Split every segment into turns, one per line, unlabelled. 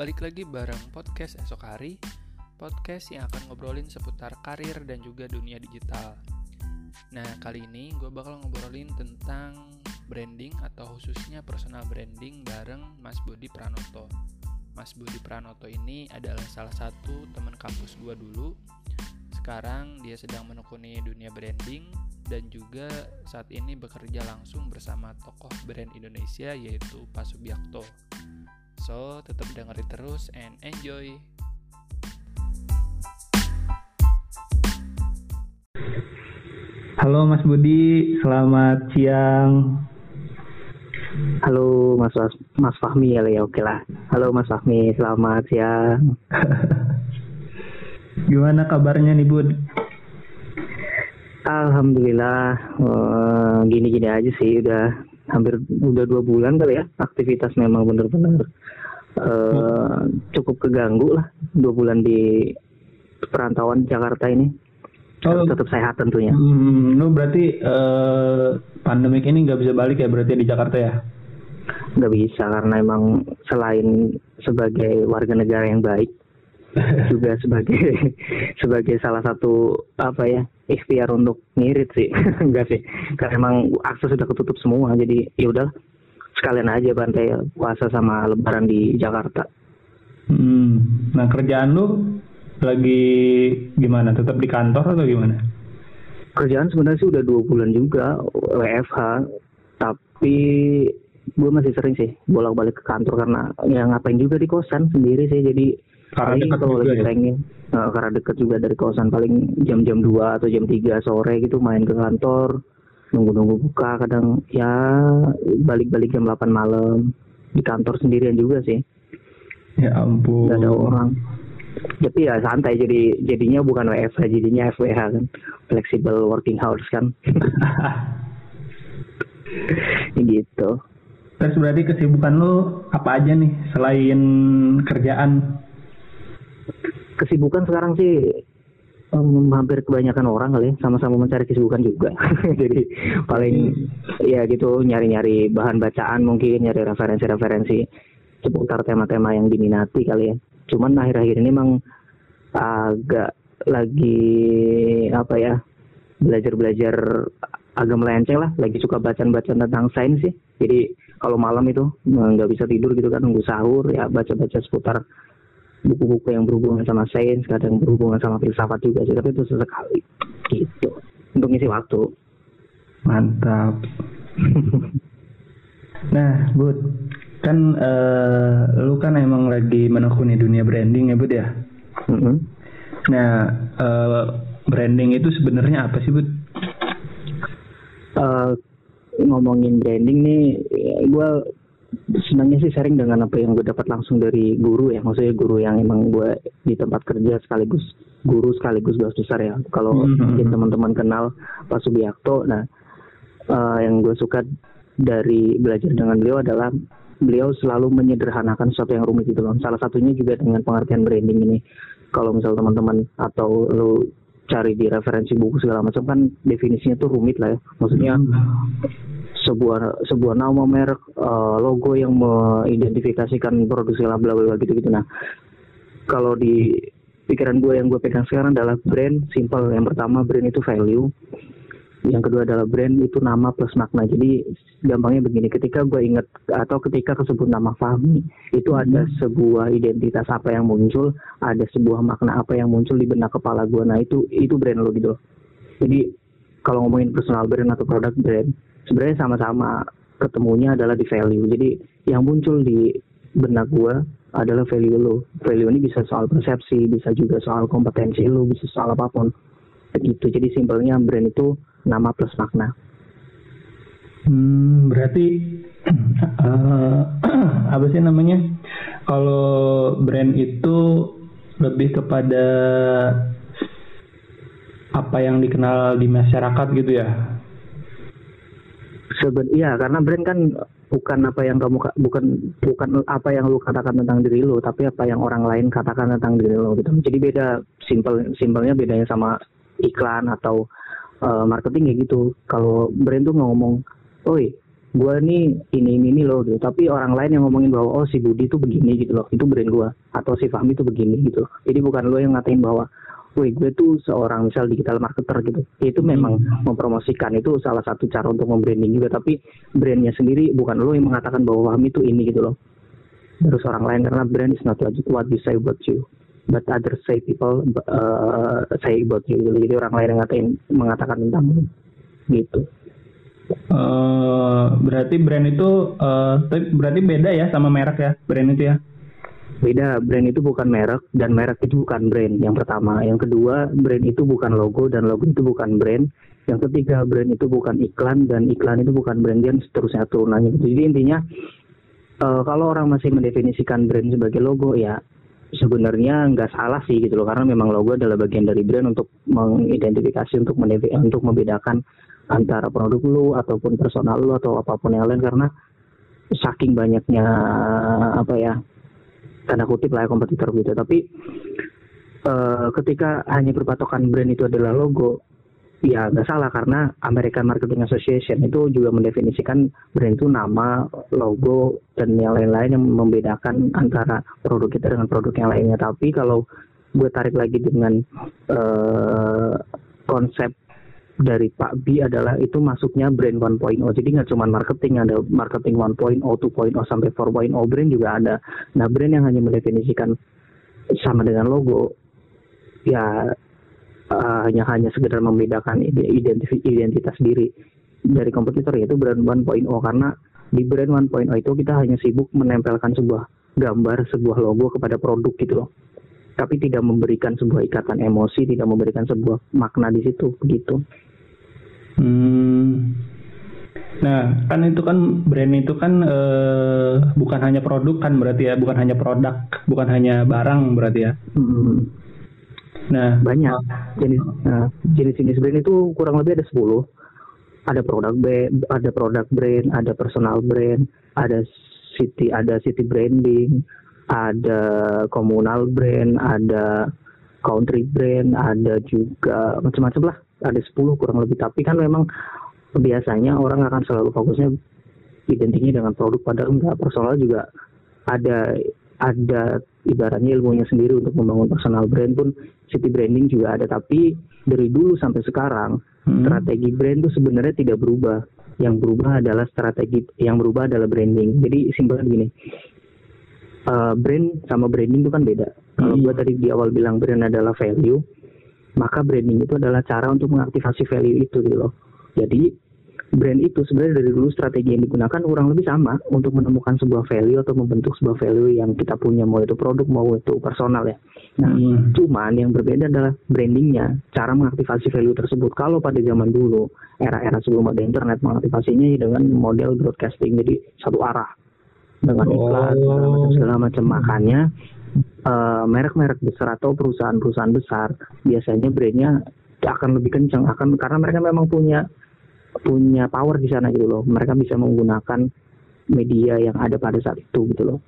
balik lagi bareng podcast esok hari Podcast yang akan ngobrolin seputar karir dan juga dunia digital. Nah kali ini gue bakal ngobrolin tentang branding atau khususnya personal branding bareng Mas Budi Pranoto. Mas Budi Pranoto ini adalah salah satu teman kampus gue dulu. Sekarang dia sedang menekuni dunia branding dan juga saat ini bekerja langsung bersama tokoh brand Indonesia yaitu Pak Subiakto. So, tetap dengerin terus and enjoy.
Halo Mas Budi, selamat siang.
Halo Mas Mas, Mas Fahmi ya, ya oke lah. Halo Mas Fahmi, selamat siang.
Gimana kabarnya nih Bud?
Alhamdulillah, uh, gini-gini aja sih. Udah hampir udah dua bulan kali ya aktivitas memang bener-bener uh, cukup keganggu lah dua bulan di perantauan Jakarta ini. Oh, tetap sehat tentunya.
Hmm, lu berarti uh, pandemik ini nggak bisa balik ya berarti di Jakarta ya?
Nggak bisa karena emang selain sebagai warga negara yang baik juga sebagai sebagai salah satu apa ya ikhtiar untuk ngirit sih. Enggak sih karena emang akses sudah ketutup semua jadi ya udah sekalian aja bantai puasa sama lebaran di Jakarta.
Hmm. nah kerjaan lu lagi gimana? Tetap di kantor atau gimana?
Kerjaan sebenarnya sih udah dua bulan juga WFH tapi gue masih sering sih bolak-balik ke kantor karena ya ngapain juga di kosan sendiri sih. Jadi
karena dekat kalau lagi ya? pengen
uh, karena dekat juga dari kosan paling jam-jam 2 atau jam 3 sore gitu main ke kantor nunggu-nunggu buka kadang ya balik-balik jam 8 malam. Di kantor sendirian juga sih.
Ya ampun.
Gak ada orang. Tapi ya santai jadi jadinya bukan WFH jadinya FWH kan. Flexible working hours kan. Gitu.
Terus berarti kesibukan lu apa aja nih selain kerjaan?
Kesibukan sekarang sih um, hampir kebanyakan orang kali ya, sama-sama mencari kesibukan juga. Jadi paling ya gitu nyari-nyari bahan bacaan mungkin nyari referensi-referensi seputar tema-tema yang diminati kali ya. Cuman akhir-akhir ini memang agak lagi apa ya belajar-belajar agak melenceng lah. Lagi suka bacaan-bacaan tentang sains sih. Jadi kalau malam itu nggak bisa tidur gitu kan nunggu sahur ya baca-baca seputar buku-buku yang berhubungan sama sains, kadang berhubungan sama filsafat juga sih, tapi itu sesekali gitu untuk ngisi waktu.
Mantap. nah, Bud, kan uh, lu kan emang lagi menekuni dunia branding ya, Bud ya? Mm -hmm. Nah, uh, branding itu sebenarnya apa sih, Bud?
Uh, ngomongin branding nih, gue senangnya sih sharing dengan apa yang gue dapat langsung dari guru ya. Maksudnya guru yang emang gue di tempat kerja sekaligus guru sekaligus gue besar ya. Kalau mm-hmm. teman-teman kenal Pak Subiakto nah uh, yang gue suka dari belajar dengan beliau adalah beliau selalu menyederhanakan sesuatu yang rumit gitu loh. Salah satunya juga dengan pengertian branding ini. Kalau misal teman-teman atau lo cari di referensi buku segala macam kan definisinya tuh rumit lah ya. Maksudnya mm-hmm sebuah sebuah nama merek uh, logo yang mengidentifikasikan produk segala bla bla gitu gitu nah kalau di pikiran gue yang gue pegang sekarang adalah brand simple yang pertama brand itu value. Yang kedua adalah brand itu nama plus makna. Jadi gampangnya begini. Ketika gue ingat atau ketika kesebut nama Fahmi itu ada hmm. sebuah identitas apa yang muncul ada sebuah makna apa yang muncul di benak kepala gue nah itu itu brand lo gitu jadi kalau ngomongin personal brand atau produk brand sebenarnya sama-sama ketemunya adalah di value. Jadi yang muncul di benak gue adalah value lo value ini bisa soal persepsi bisa juga soal kompetensi lo bisa soal apa pun. Begitu jadi simpelnya brand itu nama plus makna.
Hmm, berarti uh, apa sih namanya? Kalau brand itu lebih kepada apa yang dikenal di masyarakat gitu ya
Seben iya karena brand kan bukan apa yang kamu bukan bukan apa yang lu katakan tentang diri lu tapi apa yang orang lain katakan tentang diri lu gitu. Jadi beda simpel simpelnya bedanya sama iklan atau uh, marketing ya gitu. Kalau brand tuh ngomong, "Oi, gue nih ini ini ini loh gitu tapi orang lain yang ngomongin bahwa oh si Budi itu begini gitu loh itu brand gue atau si Fahmi itu begini gitu jadi bukan lo yang ngatain bahwa Wih, gue tuh seorang misal digital marketer gitu. Itu memang hmm. mempromosikan itu salah satu cara untuk membranding juga. Tapi brandnya sendiri bukan lo yang mengatakan bahwa Fahmi itu ini gitu loh. Terus orang lain karena brand is not what you say about you, but others say people uh, say about you. Jadi orang lain yang ngatain mengatakan tentang gitu.
Uh, berarti brand itu uh, berarti beda ya sama merek ya brand itu ya?
Beda, brand itu bukan merek dan merek itu bukan brand. Yang pertama, yang kedua, brand itu bukan logo dan logo itu bukan brand. Yang ketiga, brand itu bukan iklan dan iklan itu bukan brand dan seterusnya turunannya. Jadi intinya uh, kalau orang masih mendefinisikan brand sebagai logo ya sebenarnya nggak salah sih gitu loh karena memang logo adalah bagian dari brand untuk mengidentifikasi untuk untuk membedakan antara produk lu ataupun personal lu atau apa pun yang lain karena saking banyaknya apa ya tanda kutip lah ya, kompetitor gitu tapi uh, ketika hanya berpatokan brand itu adalah logo ya nggak salah karena American Marketing Association itu juga mendefinisikan brand itu nama, logo dan yang lain-lain yang membedakan antara produk kita dengan produk yang lainnya. Tapi kalau gue tarik lagi dengan uh, konsep dari Pak B adalah itu masuknya brand 1.0. Jadi nggak cuma marketing, ada marketing 1.0, 2.0 sampai 4.0 brand juga ada. Nah brand yang hanya mendefinisikan sama dengan logo, ya uh, hanya hanya sekedar membedakan identitas diri dari kompetitor yaitu brand 1.0 karena di brand 1.0 itu kita hanya sibuk menempelkan sebuah gambar, sebuah logo kepada produk gitu loh tapi tidak memberikan sebuah ikatan emosi, tidak memberikan sebuah makna di situ begitu.
Hmm. Nah, kan itu kan brand itu kan uh, bukan hanya produk kan berarti ya, bukan hanya produk, bukan hanya barang berarti ya.
Hmm. Nah, banyak jenis nah, jenis-jenis brand itu kurang lebih ada 10. Ada produk brand, ada produk brand, ada personal brand, ada city, ada city branding, ada komunal brand, ada country brand, ada juga macam-macam lah ada 10 kurang lebih. Tapi kan memang biasanya orang akan selalu fokusnya identiknya dengan produk padahal enggak. Personal juga ada ada ibaratnya ilmunya sendiri untuk membangun personal brand pun. City branding juga ada. Tapi dari dulu sampai sekarang hmm. strategi brand itu sebenarnya tidak berubah. Yang berubah adalah strategi yang berubah adalah branding. Jadi simpel gini. Uh, brand sama branding itu kan beda. Kalau hmm. gue tadi di awal bilang brand adalah value maka branding itu adalah cara untuk mengaktifasi value itu gitu loh. Jadi brand itu sebenarnya dari dulu strategi yang digunakan kurang lebih sama untuk menemukan sebuah value atau membentuk sebuah value yang kita punya mau itu produk mau itu personal ya. Nah, hmm. cuman yang berbeda adalah brandingnya, cara mengaktifasi value tersebut. Kalau pada zaman dulu era-era sebelum ada internet mengaktifasinya dengan model broadcasting jadi satu arah dengan iklan oh. segala macam segala macam makanya uh, merek-merek besar atau perusahaan-perusahaan besar biasanya brandnya akan lebih kencang akan karena mereka memang punya punya power di sana gitu loh. Mereka bisa menggunakan media yang ada pada saat itu gitu loh.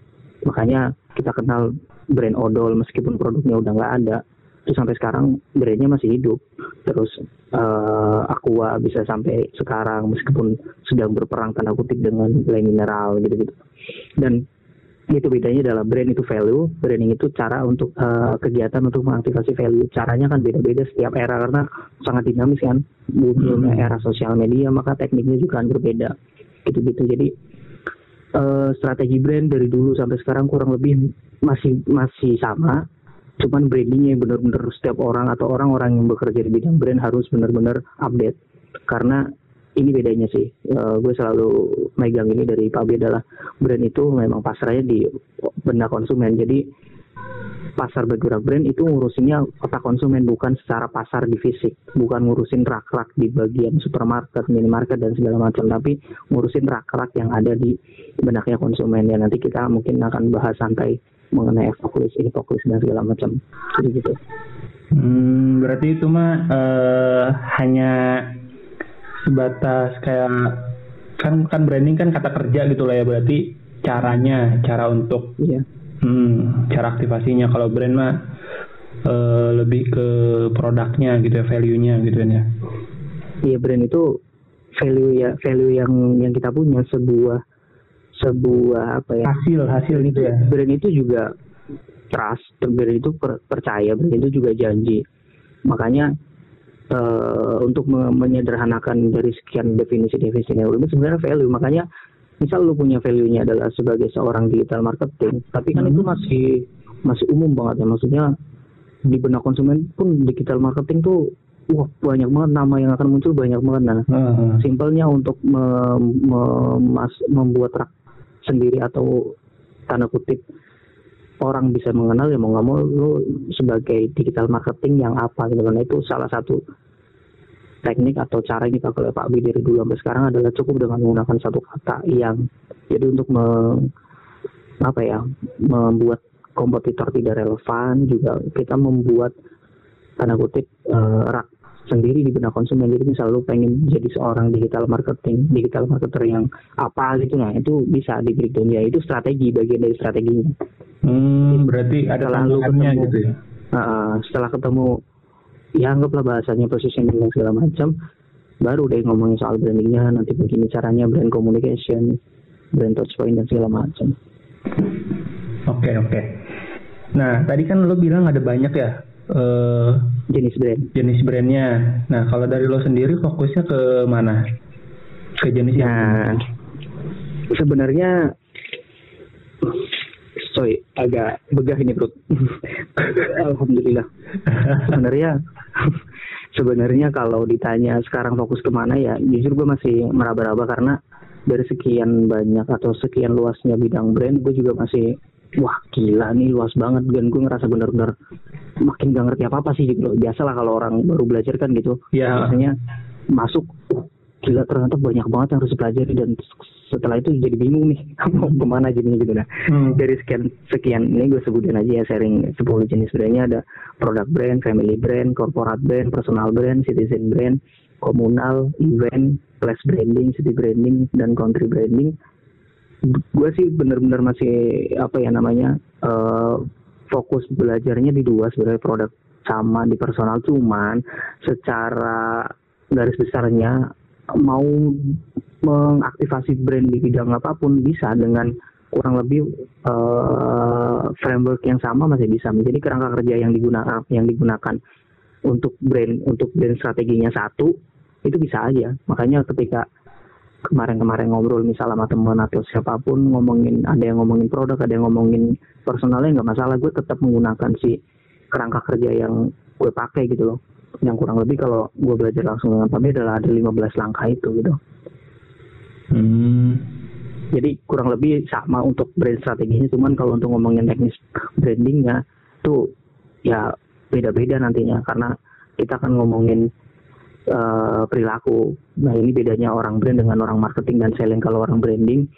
Makanya kita kenal brand odol meskipun produknya udah nggak ada. Itu sampai sekarang brandnya masih hidup. Terus uh, Aqua bisa sampai sekarang meskipun sedang berperang tanda kutip dengan nilai mineral gitu gitu dan itu bedanya adalah brand itu value, branding itu cara untuk uh, kegiatan untuk mengaktifasi value. Caranya kan beda-beda setiap era karena sangat dinamis kan. Belum hmm. era sosial media maka tekniknya juga kan berbeda. Gitu-gitu. Jadi uh, strategi brand dari dulu sampai sekarang kurang lebih masih masih sama. Cuman brandingnya benar-benar setiap orang atau orang-orang yang bekerja di bidang brand harus benar-benar update. Karena ini bedanya sih. Uh, gue selalu megang ini dari Pak B adalah brand itu memang pasarnya di benda konsumen. Jadi pasar bergerak brand itu ngurusinnya kota konsumen bukan secara pasar di fisik. Bukan ngurusin rak-rak di bagian supermarket minimarket dan segala macam. Tapi ngurusin rak-rak yang ada di benaknya konsumen. Ya nanti kita mungkin akan bahas santai mengenai fokus ini fokus dan segala macam. Jadi gitu.
Hmm, berarti itu mah uh, hanya sebatas kayak kan kan branding kan kata kerja gitu lah ya berarti caranya cara untuk
ya.
hmm, cara aktivasinya. Kalau brand mah uh, lebih ke produknya gitu ya value-nya gitu ya.
Iya brand itu value ya value yang yang kita punya sebuah sebuah apa ya?
Hasil hasil gitu ya.
Brand itu juga trust brand itu per, percaya brand itu juga janji. Makanya uh, untuk me menyederhanakan dari sekian definisi definisi yang itu sebenarnya value makanya misal lu punya value-nya adalah sebagai seorang digital marketing tapi kan hmm. itu masih masih umum banget ya maksudnya di benak konsumen pun digital marketing tuh wah banyak banget nama yang akan muncul banyak banget nah uh-huh. simpelnya untuk me, me, mas, membuat rak sendiri atau tanda kutip orang bisa mengenal ya mau nggak mau lu sebagai digital marketing yang apa gitu kan. Itu salah satu teknik atau cara yang dipakai oleh Pak Bi dari dulu sampai sekarang adalah cukup dengan menggunakan satu kata yang jadi untuk me, apa ya membuat kompetitor tidak relevan juga kita membuat tanda kutip uh, rak sendiri di benak konsumen. Jadi misal lu pengen jadi seorang digital marketing digital marketer yang apa gitu nah itu bisa di breakdown ya itu strategi bagian dari strateginya.
Hmm, berarti ada lalu gitu ya?
Uh, setelah ketemu ya anggaplah bahasanya positioning dan segala macam baru deh ngomongin soal brandingnya nanti begini caranya brand communication brand touch point dan segala macam.
Oke okay, oke. Okay. nah tadi kan lo bilang ada banyak ya uh,
jenis brand.
Jenis brandnya. Nah, kalau dari lo sendiri fokusnya ke mana? Ke jenis
yang nah, sebenarnya sorry agak begah ini bro alhamdulillah sebenarnya sebenarnya kalau ditanya sekarang fokus ke mana ya jujur gue masih meraba-raba karena dari sekian banyak atau sekian luasnya bidang brand gue juga masih wah gila nih luas banget dan gue ngerasa bener-bener makin gak ngerti apa-apa sih gitu Biasalah kalau orang baru belajar kan gitu.
Yeah.
Biasanya masuk gila ternyata banyak banget yang harus dipelajari dan setelah itu jadi bingung nih mau ke mana jadinya gitu nah hmm. dari sekian sekian ini gue sebutin aja ya sharing 10 jenis brandnya ada product brand, family brand, corporate brand, personal brand, citizen brand, komunal, event, place branding, city branding dan country branding gue sih bener-bener masih apa ya namanya uh, fokus belajarnya di dua sebenarnya produk sama di personal. Cuman secara garis besarnya mau mengaktifasi brand di bidang apa pun bisa dengan kurang lebih uh, framework yang sama masih bisa menjadi kerangka kerja yang digunakan yang digunakan untuk brand untuk brand strateginya satu itu bisa aja. Makanya ketika kemarin-kemarin ngobrol misal sama teman atau siapa pun ngomongin ada yang ngomongin produk ada yang ngomongin personalnya nggak masalah. Gue tetap menggunakan si kerangka kerja yang gue pakai gitu loh. Yang kurang lebih kalau gue belajar langsung dengan Pak adalah ada 15 langkah itu gitu. Hmm. jadi kurang lebih sama untuk brand strateginya cuman kalau untuk ngomongin teknis brandingnya tuh ya beda-beda nantinya. Karena kita akan ngomongin uh, perilaku. Nah ini bedanya orang brand dengan orang marketing dan selling. Kalau orang branding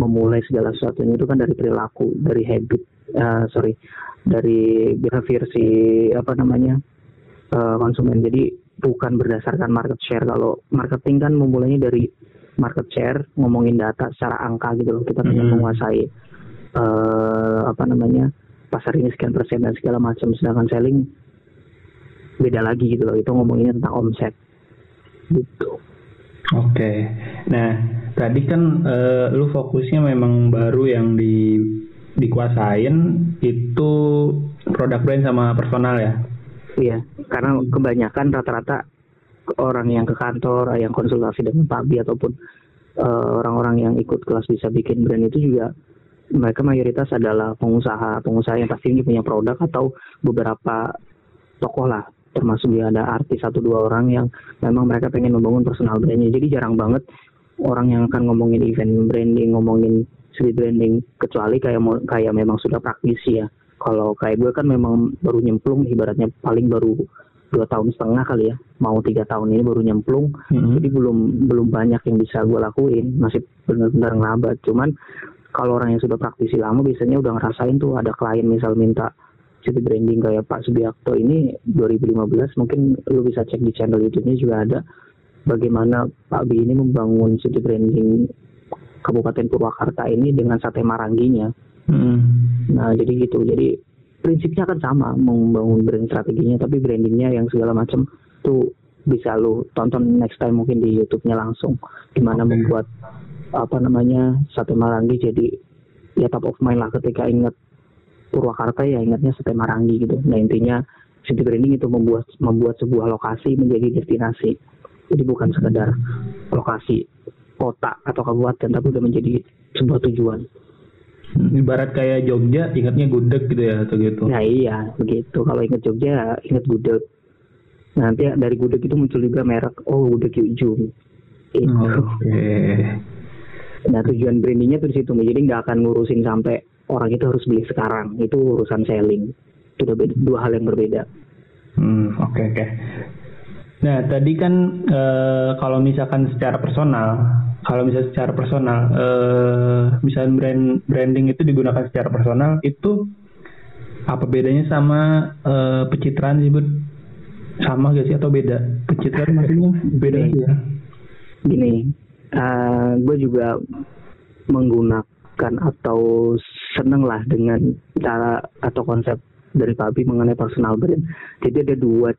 memulai segala sesuatunya itu kan dari perilaku, dari habit, uh, sorry, dari behavior si apa namanya uh, konsumen. Jadi bukan berdasarkan market share. Kalau marketing kan memulainya dari market share, ngomongin data secara angka gitu loh. Kita ingin hmm. menguasai uh, apa namanya pasar ini sekian persen dan segala macam. Sedangkan selling beda lagi gitu loh. Itu ngomonginnya tentang omset. Gitu.
Oke. Okay. nah tadi kan uh, lu fokusnya memang baru yang di dikuasain itu produk brand sama personal ya?
Iya karena kebanyakan rata-rata orang yang ke kantor yang konsultasi dengan Pak Bi ataupun eh, orang-orang uh, yang ikut kelas bisa bikin brand itu juga mereka mayoritas adalah pengusaha. Pengusaha yang pasti punya produk atau beberapa tokoh lah termasuk dia ada artis satu dua orang yang memang mereka pengen membangun personal brandnya. Jadi jarang banget orang yang akan ngomongin event branding ngomongin street branding. Kecuali kayak kayak memang sudah praktisi ya. Kalau kayak gue kan memang baru nyemplung ibaratnya paling baru dua tahun setengah kali ya. Mau tiga tahun ini baru nyemplung. Mm-hmm. jadi belum belum banyak yang bisa gue lakuin. Masih benar-benar ngelabat cuman kalau orang yang sudah praktisi lama biasanya udah ngerasain tuh ada klien misal minta city branding kayak Pak Subiakto ini 2015 mungkin lu bisa cek di channel YouTube-nya juga ada bagaimana Pak Bi ini membangun city branding Kabupaten Purwakarta ini dengan sate maranginya. Hmm. Nah jadi gitu, jadi prinsipnya kan sama membangun brand strateginya, tapi brandingnya yang segala macam tuh bisa lu tonton next time mungkin di YouTube-nya langsung gimana okay. membuat apa namanya sate marangi jadi ya top of mind lah ketika ingat Purwakarta ya ingatnya sate marangi gitu. Nah intinya city branding itu membuat membuat sebuah lokasi menjadi destinasi. Jadi bukan sekedar lokasi kota atau kabupaten tapi udah menjadi sebuah tujuan.
Ibarat kayak Jogja ingatnya gudeg gitu ya atau gitu.
Nah iya begitu. Kalau ingat Jogja ingat gudeg. Nanti dari gudeg itu muncul juga merek oh gudeg Yujum.
Itu okay.
nah tujuan brandingnya tuh di situ jadi nggak akan ngurusin sampai orang itu harus beli sekarang itu urusan selling itu beda, dua hal yang berbeda
hmm oke okay, oke okay. nah tadi kan e, kalau misalkan secara personal kalau misalnya secara personal e, misalnya brand branding itu digunakan secara personal itu apa bedanya sama e, pencitraan sih bud sama gak sih atau beda? Pencitraan maksudnya beda
gini, ya? Gini, uh, gue juga menggunakan atau seneng lah dengan cara atau konsep dari Pabi mengenai personal brand. Jadi ada dua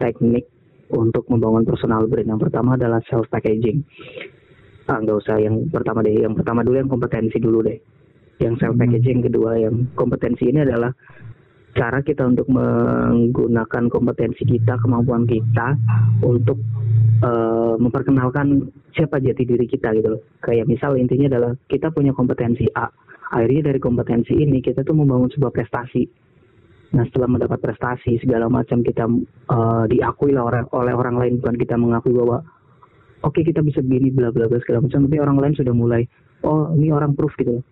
teknik untuk membangun personal brand. Yang pertama adalah self packaging. Ah, nggak usah yang pertama deh. Yang pertama dulu yang kompetensi dulu deh. Yang self packaging kedua yang kompetensi ini adalah cara kita untuk menggunakan kompetensi kita, kemampuan kita untuk uh, memperkenalkan siapa jati diri kita gitu loh. Kayak misal intinya adalah kita punya kompetensi A. Akhirnya dari kompetensi ini kita tuh membangun sebuah prestasi. Nah setelah mendapat prestasi segala macam kita uh, diakui lah orang, oleh orang lain bukan kita mengakui bahwa oke okay, kita bisa begini bla bla bla segala macam tapi orang lain sudah mulai oh ini orang proof gitu loh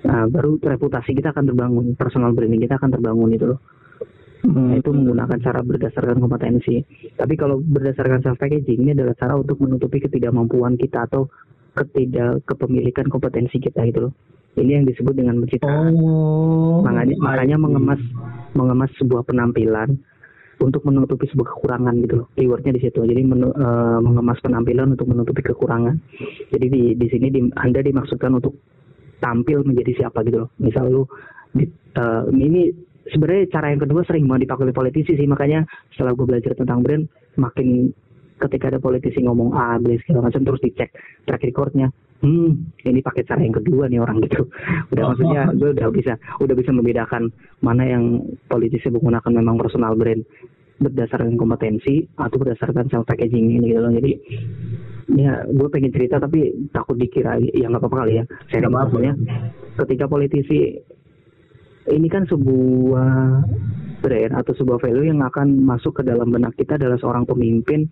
Nah, baru reputasi kita akan terbangun, personal branding kita akan terbangun itu loh. Hmm. Itu menggunakan cara berdasarkan kompetensi. Tapi kalau berdasarkan self packaging ini adalah cara untuk menutupi ketidakmampuan kita atau ketidak kepemilikan kompetensi kita itu loh. Ini yang disebut dengan pencitraan. Oh, makanya makanya mengemas mengemas sebuah penampilan untuk menutupi sebuah kekurangan gitu loh. Keywordnya di situ. Jadi menu, uh, mengemas penampilan untuk menutupi kekurangan. Jadi di di sini di, Anda dimaksudkan untuk tampil menjadi siapa gitu loh. Misal lu di, uh, ini sebenarnya cara yang kedua sering banget dipakai oleh politisi sih makanya setelah gue belajar tentang brand makin ketika ada politisi ngomong A, B, segala macam terus dicek track recordnya hmm ini pakai cara yang kedua nih orang gitu. Udah oh, maksudnya gue udah bisa udah bisa membedakan mana yang politisi menggunakan memang personal brand berdasarkan kompetensi atau berdasarkan self packaging ini gitu loh. Jadi ya gue pengen cerita tapi takut dikira ya nggak apa-apa kali ya. Saya maksudnya ketika politisi ini kan sebuah brand atau sebuah value yang akan masuk ke dalam benak kita adalah seorang pemimpin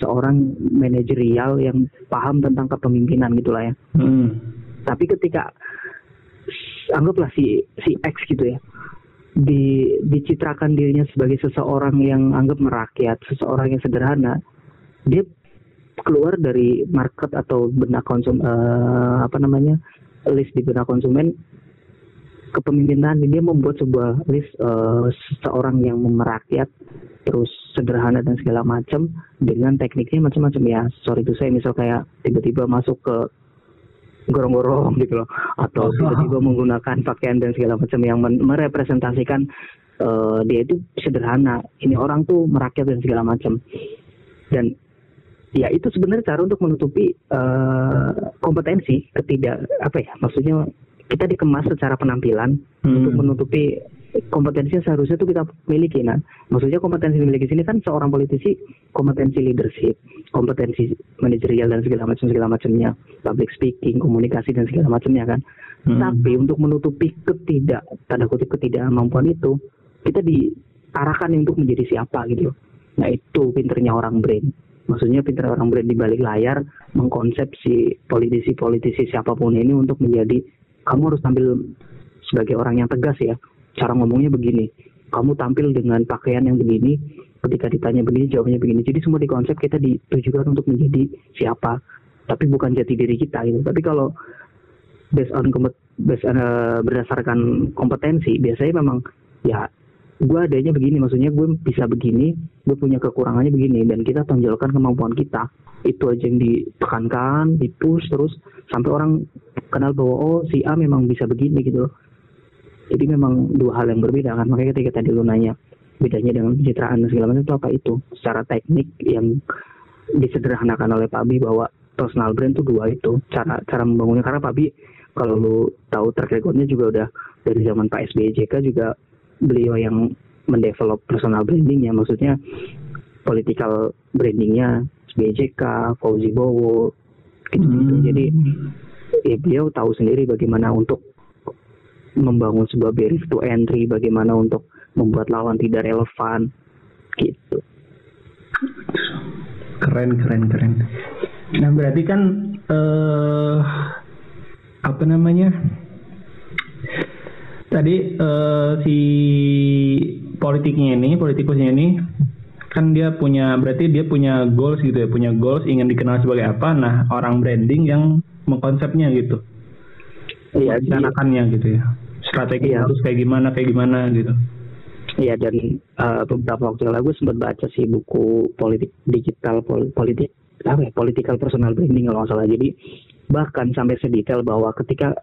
seorang manajerial yang paham tentang kepemimpinan gitulah ya hmm. tapi ketika anggaplah si si X gitu ya di dicitrakan dirinya sebagai seseorang yang anggap merakyat seseorang yang sederhana dia keluar dari market atau benak konsum uh, apa namanya list di benak konsumen kepemimpinan dia membuat sebuah list uh, seseorang yang merakyat terus sederhana dan segala macam dengan tekniknya macam-macam. Ya sorry itu saya misal kayak tiba-tiba masuk ke gorong-gorong gitu loh atau tiba-tiba menggunakan pakaian dan segala macam yang merepresentasikan uh, dia itu sederhana. Ini orang tuh merakyat dan segala macam. Dan ya itu sebenarnya cara untuk menutupi uh, kompetensi ketidak apa ya maksudnya kita dikemas secara penampilan hmm. untuk menutupi kompetensi yang seharusnya itu kita miliki nah maksudnya kompetensi yang dimiliki sini kan seorang politisi kompetensi leadership kompetensi manajerial dan segala macam segala macamnya public speaking komunikasi dan segala macamnya kan hmm. tapi untuk menutupi ketidak tanda kutip ketidakmampuan itu kita diarahkan untuk menjadi siapa gitu nah itu pinternya orang brain maksudnya pinter orang brand di balik layar mengkonsep si politisi-politisi siapa pun ini untuk menjadi kamu harus tampil sebagai orang yang tegas ya. Cara ngomongnya begini. Kamu tampil dengan pakaian yang begini. Ketika ditanya begini jawabnya begini. Jadi semua di konsep kita ditujukan untuk menjadi siapa. Tapi bukan jati diri kita gitu. Tapi kalau based on based on, uh, berdasarkan kompetensi biasanya memang ya gue adanya begini maksudnya gue bisa begini gue punya kekurangannya begini dan kita tonjolkan kemampuan kita. Itu aja yang ditekankan dipush terus sampai orang kenal bahwa oh si A memang bisa begini gitu loh. Jadi memang dua hal yang berbeda kan? Makanya ketika tadi lu nanya bedanya dengan pencitraan dan segala macam itu apa itu? Secara teknik yang disederhanakan oleh Pak Abi bahwa personal brand tuh dua itu cara cara membangunnya. Karena Pak Abi kalau lu tahu track recordnya juga udah dari zaman Pak SBY JK juga beliau yang mendevelop personal branding ya maksudnya political brandingnya SBY JK, Fauzi Bowo gitu-gitu.
Hmm.
jadi ya beliau tahu sendiri bagaimana untuk membangun sebuah barrier to entry bagaimana untuk membuat lawan tidak relevan gitu.
Keren keren keren. Nah berarti kan eh apa namanya tadi eh, si politiknya ini politikusnya ini kan dia punya berarti dia punya goals gitu ya punya goals ingin dikenal sebagai apa. Nah orang branding yang mengkonsepnya gitu.
Iya,
merencanakannya gitu ya. Strategi
Iya.
harus kayak gimana kayak gimana gitu.
Iya dan eh, beberapa waktu lalu gue sempat baca sih buku politik digital pol- politik apa ya political personal branding kalau nggak salah. Jadi bahkan sampai sedetail bahwa ketika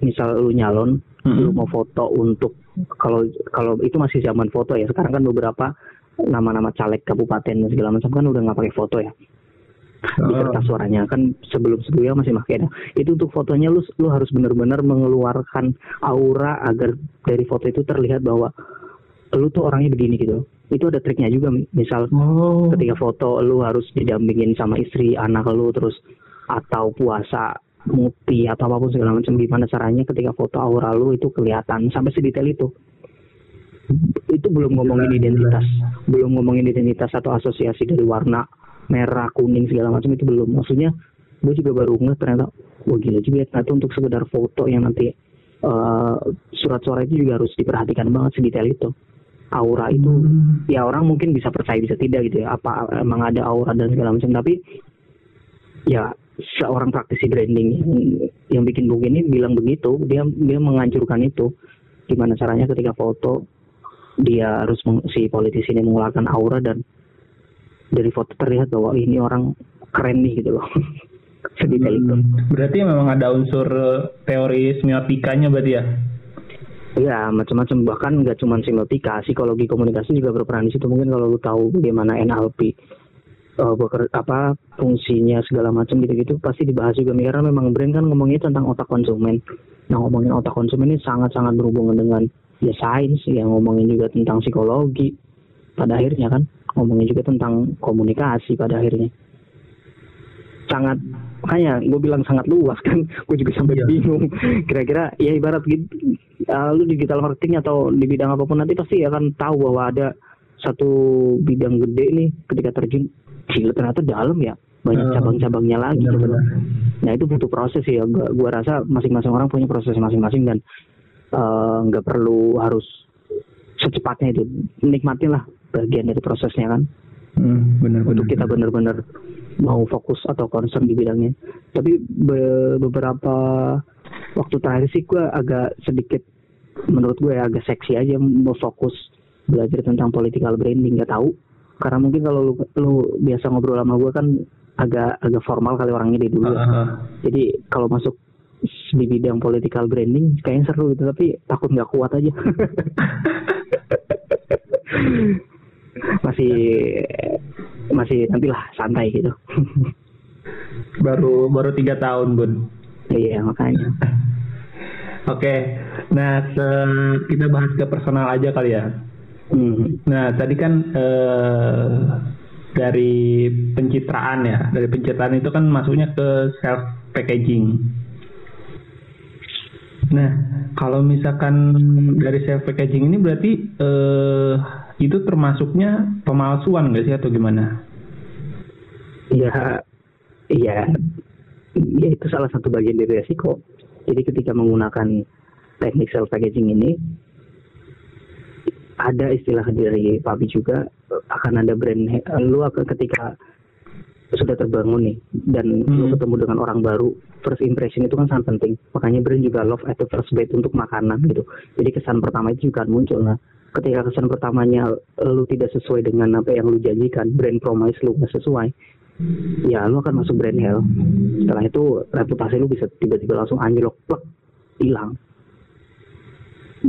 misal lu nyalon
Mm-mm.
lu mau foto untuk kalau kalau itu masih zaman foto ya sekarang kan beberapa nama-nama caleg kabupaten dan segala macam kan udah nggak pakai foto ya di
Oh.
kertas suaranya kan sebelum sebelumnya masih pakai nah, itu untuk fotonya lu lu harus benar-benar mengeluarkan aura agar dari foto itu terlihat bahwa lu tuh orangnya begini gitu itu ada triknya juga Mi. misal
oh
ketika foto lu harus didampingin sama istri anak lu terus atau puasa muti atau apa pun segala macam gimana caranya ketika foto aura lu itu kelihatan. Sampai sedetail itu. Itu belum ngomongin identitas. belum ngomongin identitas atau asosiasi dari warna merah kuning segala macam itu belum. Maksudnya gue juga baru ngeh ternyata wah gila juga ya. Ternyata untuk sekedar foto yang nanti eh, surat suara itu juga harus diperhatikan banget sedetail itu. Aura itu
Hmm.
ya orang mungkin bisa percaya bisa tidak gitu ya apa emang ada aura dan segala macam. Tapi ya seorang praktisi branding yang, yang bikin buku ini bilang begitu dia dia menganjurkan itu gimana caranya ketika foto dia harus meng- si politisi ini mengeluarkan aura dan dari foto terlihat bahwa ini orang keren nih gitu loh sedetail itu
Hmm. Berarti memang ada unsur eh, teori semiotikanya berarti ya?
Ya macam-macam bahkan nggak cuma semiotika, psikologi komunikasi juga berperan di situ. Mungkin kalau lu tahu bagaimana NLP eh, beker- apa fungsinya segala macam gitu-gitu pasti dibahas juga karena memang brand kan ngomongnya tentang otak konsumen. Nah ngomongin otak konsumen ini sangat-sangat berhubungan dengan ya sains, yang ngomongin juga tentang psikologi pada akhirnya kan, ngomongin juga tentang komunikasi pada akhirnya. Sangat makanya gue bilang sangat luas kan, gue juga sampai
Iya.
bingung. Kira-kira ya ibarat gitu, uh, lu digital marketing atau di bidang apa pun nanti pasti akan tahu bahwa ada satu bidang gede nih ketika terjun gila ternyata dalam ya banyak
Uh,
cabang-cabangnya lagi gitu.
benar-benar.
Nah itu butuh proses ya. Gua, gua rasa masing-masing orang punya proses masing-masing dan eh, nggak perlu harus secepatnya itu lah bagian dari prosesnya kan.
Hmm, benar-benar.
Untuk kita benar-benar mau fokus atau concern di bidangnya. Tapi be- beberapa waktu terakhir sih gue agak sedikit menurut gue ya agak seksi aja mau fokus belajar tentang political branding nggak tahu karena mungkin kalau lu, lu biasa ngobrol sama gue kan agak agak formal kali orangnya dari dulu ya.
Ah, ah.
jadi kalau masuk di bidang political branding kayaknya seru gitu tapi takut nggak kuat aja masih masih nantilah santai gitu
baru baru tiga tahun bun.
iya makanya
Oke, nah se- kita bahas ke personal aja kali ya.
Hmm.
Nah tadi kan eh, dari pencitraan ya, dari pencitraan itu kan masuknya ke self packaging. Nah kalau misalkan dari self packaging ini berarti eh, itu termasuknya pemalsuan nggak sih atau gimana?
ya iya ya itu salah satu bagian dari resiko jadi ketika menggunakan teknik self packaging ini ada istilah dari Papi juga akan ada brand he- lu akan ketika sudah terbangun nih dan lu
Hmm.
ketemu dengan orang baru first impression itu kan sangat penting. Makanya brand juga love at the first bite untuk makanan gitu. Jadi kesan pertama itu juga muncul. Nah ketika kesan pertamanya lu tidak sesuai dengan apa yang lu janjikan brand promise lu nggak sesuai ya lu akan masuk brand hell. Setelah itu reputasi lu bisa tiba-tiba langsung anjlok plek hilang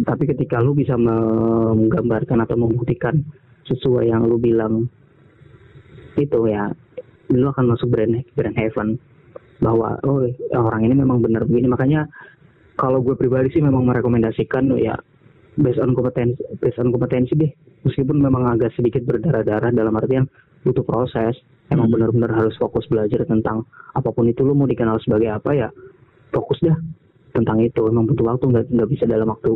tapi ketika lu bisa menggambarkan atau membuktikan sesuai yang lu bilang itu ya lu akan masuk brand brand heaven. Bahwa oh orang ini memang benar begini. Makanya kalau gue pribadi sih memang merekomendasikan ya based on kompetensi based on kompetensi deh. Meskipun memang agak sedikit berdarah-darah dalam artian butuh proses emang hmm. benar-benar harus fokus belajar tentang apa pun itu lu mau dikenal sebagai apa ya fokus dah tentang itu emang butuh waktu nggak nggak bisa dalam waktu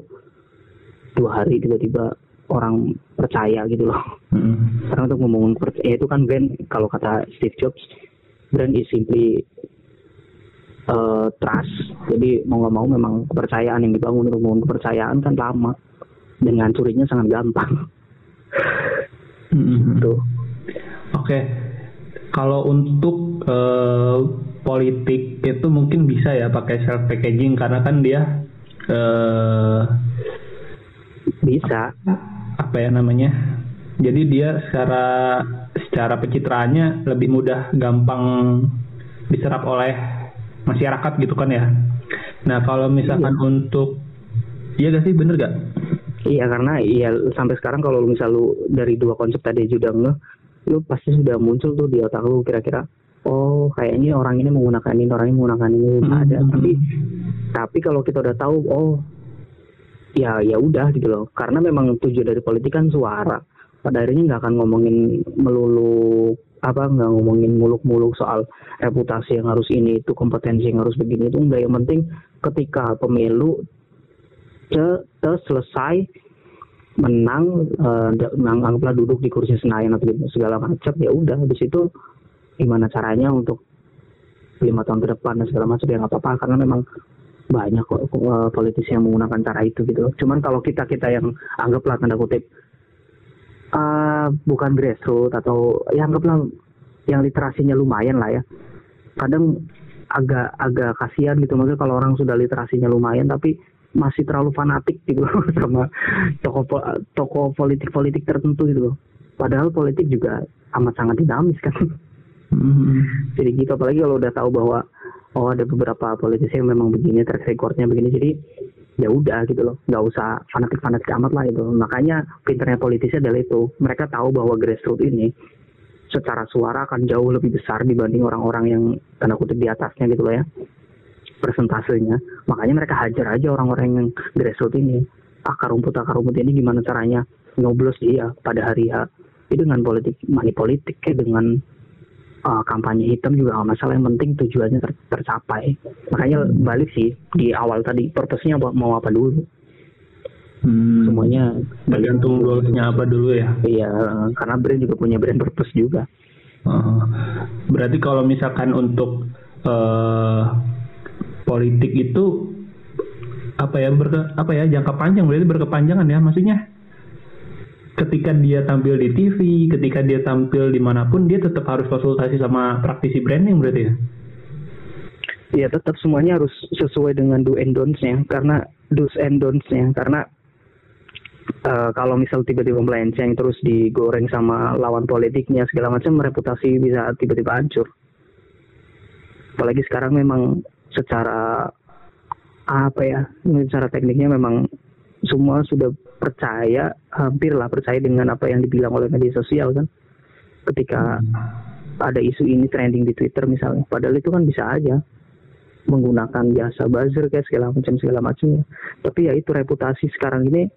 dua hari tiba-tiba orang percaya gitu loh. Hmm. Karena untuk ngomongin percaya itu kan brand kalau kata Steve Jobs brand is simply uh, trust. Jadi mau nggak mau memang kepercayaan yang dibangun untuk membangun kepercayaan kan lama dan ngancurinya sangat gampang.
Hmm. Tuh. Oke. Okay. Kalau untuk uh, politik itu mungkin bisa ya pakai self packaging karena kan dia uh,
bisa.
apa ya namanya? Jadi dia secara secara pencitraannya lebih mudah gampang diserap oleh masyarakat gitu kan ya. Nah kalau misalkan iya. untuk iya gak sih? Bener gak
iya karena iya sampai sekarang kalau misal lu dari dua konsep tadi sudah nge lu pasti sudah muncul tuh di otak lu kira-kira oh kayaknya orang ini menggunakan ini orang ini menggunakan ini hmm. ada. Tapi tapi kalau kita udah tahu oh ya ya udah gitu loh. Karena memang tujuan dari politik kan suara. Pada akhirnya nggak akan ngomongin melulu apa nggak ngomongin muluk-muluk soal reputasi yang harus ini itu kompetensi yang harus begini itu enggak yang penting ketika pemilu ce selesai menang uh, anggaplah duduk di kursi Senayan atau segala macam ya udah. Habis itu gimana caranya untuk lima tahun ke depan dan segala macam ya nggak apa-apa karena memang banyak kok uh, politisi yang menggunakan cara itu gitu. Cuman kalau kita kita yang anggaplah tanda kutip uh, bukan grassroots atau ya anggaplah yang literasinya lumayan lah ya. Kadang agak agak kasihan gitu maksudnya kalau orang sudah literasinya lumayan tapi masih terlalu fanatik gitu sama tokoh tokoh politik politik tertentu gitu Padahal politik juga amat sangat dinamis kan. Mm-hmm. Jadi gitu apalagi kalau udah tahu bahwa oh ada beberapa politisi yang memang begini track recordnya begini jadi ya udah gitu loh. Nggak usah fanatik fanatik amat lah itu makanya pinternya politisi adalah itu. Mereka tahu bahwa grassroots ini secara suara akan jauh lebih besar dibanding orang-orang yang tanda kutip di atasnya gitu loh ya persentasenya. Makanya mereka hajar aja orang-orang yang grassroots ini. Akar rumput akar rumput ini gimana caranya nyoblos dia pada hari itu dengan politik money politik kayak dengan uh, kampanye hitam juga nggak masalah yang penting tujuannya ter tercapai. Makanya balik sih di awal tadi purpose-nya mau apa dulu.
Hmm. semuanya tergantung goalsnya apa dulu ya.
Iya karena brand juga punya brand purpose juga.
Uh, berarti kalau misalkan untuk uh, politik itu apa ya berke, apa ya jangka panjang berarti berkepanjangan ya maksudnya ketika dia tampil di TV, ketika dia tampil di mana pun, dia tetap harus konsultasi sama praktisi branding berarti ya?
Iya tetap semuanya harus sesuai dengan do and don'ts-nya karena do's and don'ts-nya karena uh, kalau misal tiba-tiba melenceng terus digoreng sama lawan politiknya segala macam reputasi bisa tiba-tiba hancur. Apalagi sekarang memang secara apa ya, secara tekniknya memang semua sudah percaya hampir lah percaya dengan apa yang dibilang oleh media sosial kan. Ketika ada isu ini trending di Twitter misalnya padahal itu kan bisa aja menggunakan jasa buzzer kayak segala macam segala macamnya. Tapi ya itu reputasi sekarang ini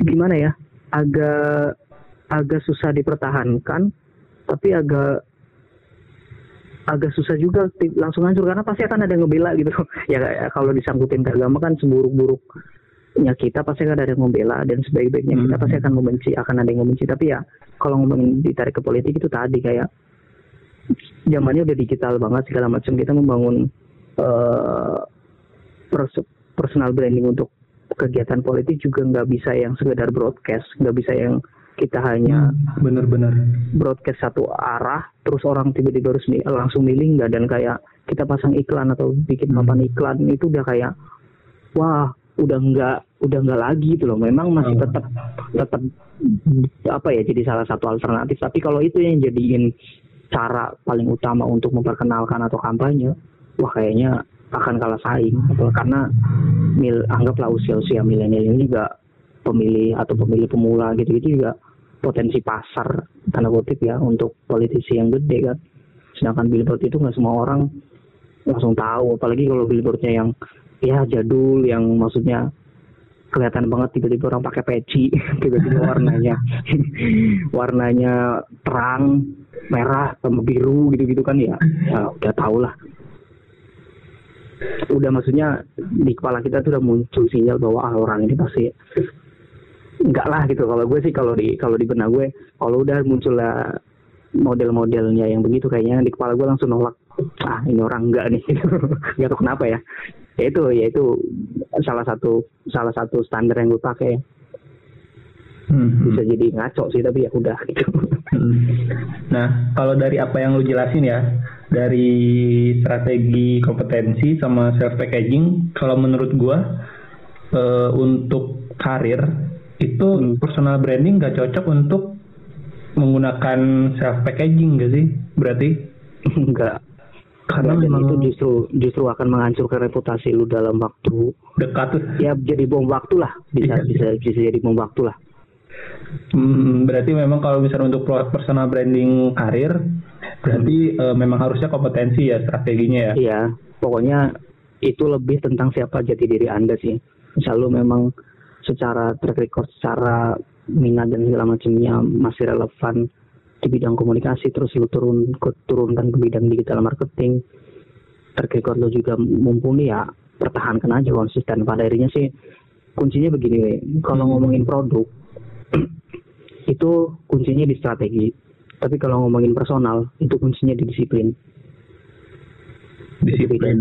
gimana ya agak agak susah dipertahankan tapi agak agak susah juga langsung hancur karena pasti akan ada yang ngebela gitu. Ya kalau disangkutin ke agama kan seburuk-buruk ya kita pasti akan ada yang membela dan sebaik-baiknya kita pasti hmm. akan membenci akan ada yang membenci tapi ya kalau ngomongin ditarik ke politik itu tadi kayak zamannya udah digital banget segala macam. Kita membangun uh, personal branding untuk kegiatan politik juga nggak bisa yang sekedar broadcast nggak bisa yang kita hanya
hmm, benar-benar.
broadcast satu arah terus orang tiba-tiba harus langsung milih nggak? Dan kayak kita pasang iklan atau bikin papan hmm. iklan itu udah kayak wah udah nggak udah nggak lagi gitu loh. Memang masih hmm. tetap tetap apa ya jadi salah satu alternatif. Tapi kalau itu yang jadiin cara paling utama untuk memperkenalkan atau kampanye wah kayaknya akan kalah saing. Karena mil anggaplah usia-usia milenial ini juga pemilih atau pemilih pemula gitu-gitu juga potensi pasar tanda kutip ya untuk politisi yang gede kan. Sedangkan billboard itu nggak semua orang langsung tahu apalagi kalau billboardnya yang ya jadul yang maksudnya kelihatan banget tiba-tiba orang pakai peci tiba-tiba warnanya warnanya terang merah sama biru gitu-gitu kan ya ya udah tau lah. Udah maksudnya di kepala kita tuh udah muncul sinyal bahwa ah, orang ini pasti enggak lah gitu. Kalau gue sih kalau di kalau di benak gue kalau udah muncul lah model-modelnya yang begitu kayaknya di kepala gue langsung nolak. Ah ini orang enggak nih. Nggak tahu kenapa ya. Ya itu ya itu salah satu salah satu standar yang gue pakai. Hmm. bisa jadi ngaco sih tapi ya udah gitu.
Hmm. nah kalau dari apa yang lu jelasin ya dari strategi kompetensi sama self packaging kalau menurut gue uh, untuk karir itu hmm. personal branding gak cocok untuk menggunakan self packaging gak sih? Berarti?
Enggak karena Dan memang itu justru justru akan menghancurkan reputasi lu dalam waktu
dekat.
Ya jadi bom waktu lah. Bisa iya. bisa bisa jadi bom waktu lah.
Hmm, berarti memang kalau misalnya untuk personal branding karir berarti hmm. uh, memang harusnya kompetensi ya strateginya ya?
Iya. Pokoknya itu lebih tentang siapa jati diri anda sih. Misal lu memang secara track record, secara minat dan segala macamnya masih relevan di bidang komunikasi terus lu turun ke turunkan ke bidang digital marketing. Track record lu juga mumpuni ya pertahankan aja konsisten. Pada akhirnya sih kuncinya begini we. kalau ngomongin produk itu kuncinya di strategi. Tapi kalau ngomongin personal itu kuncinya di disiplin
disiplin.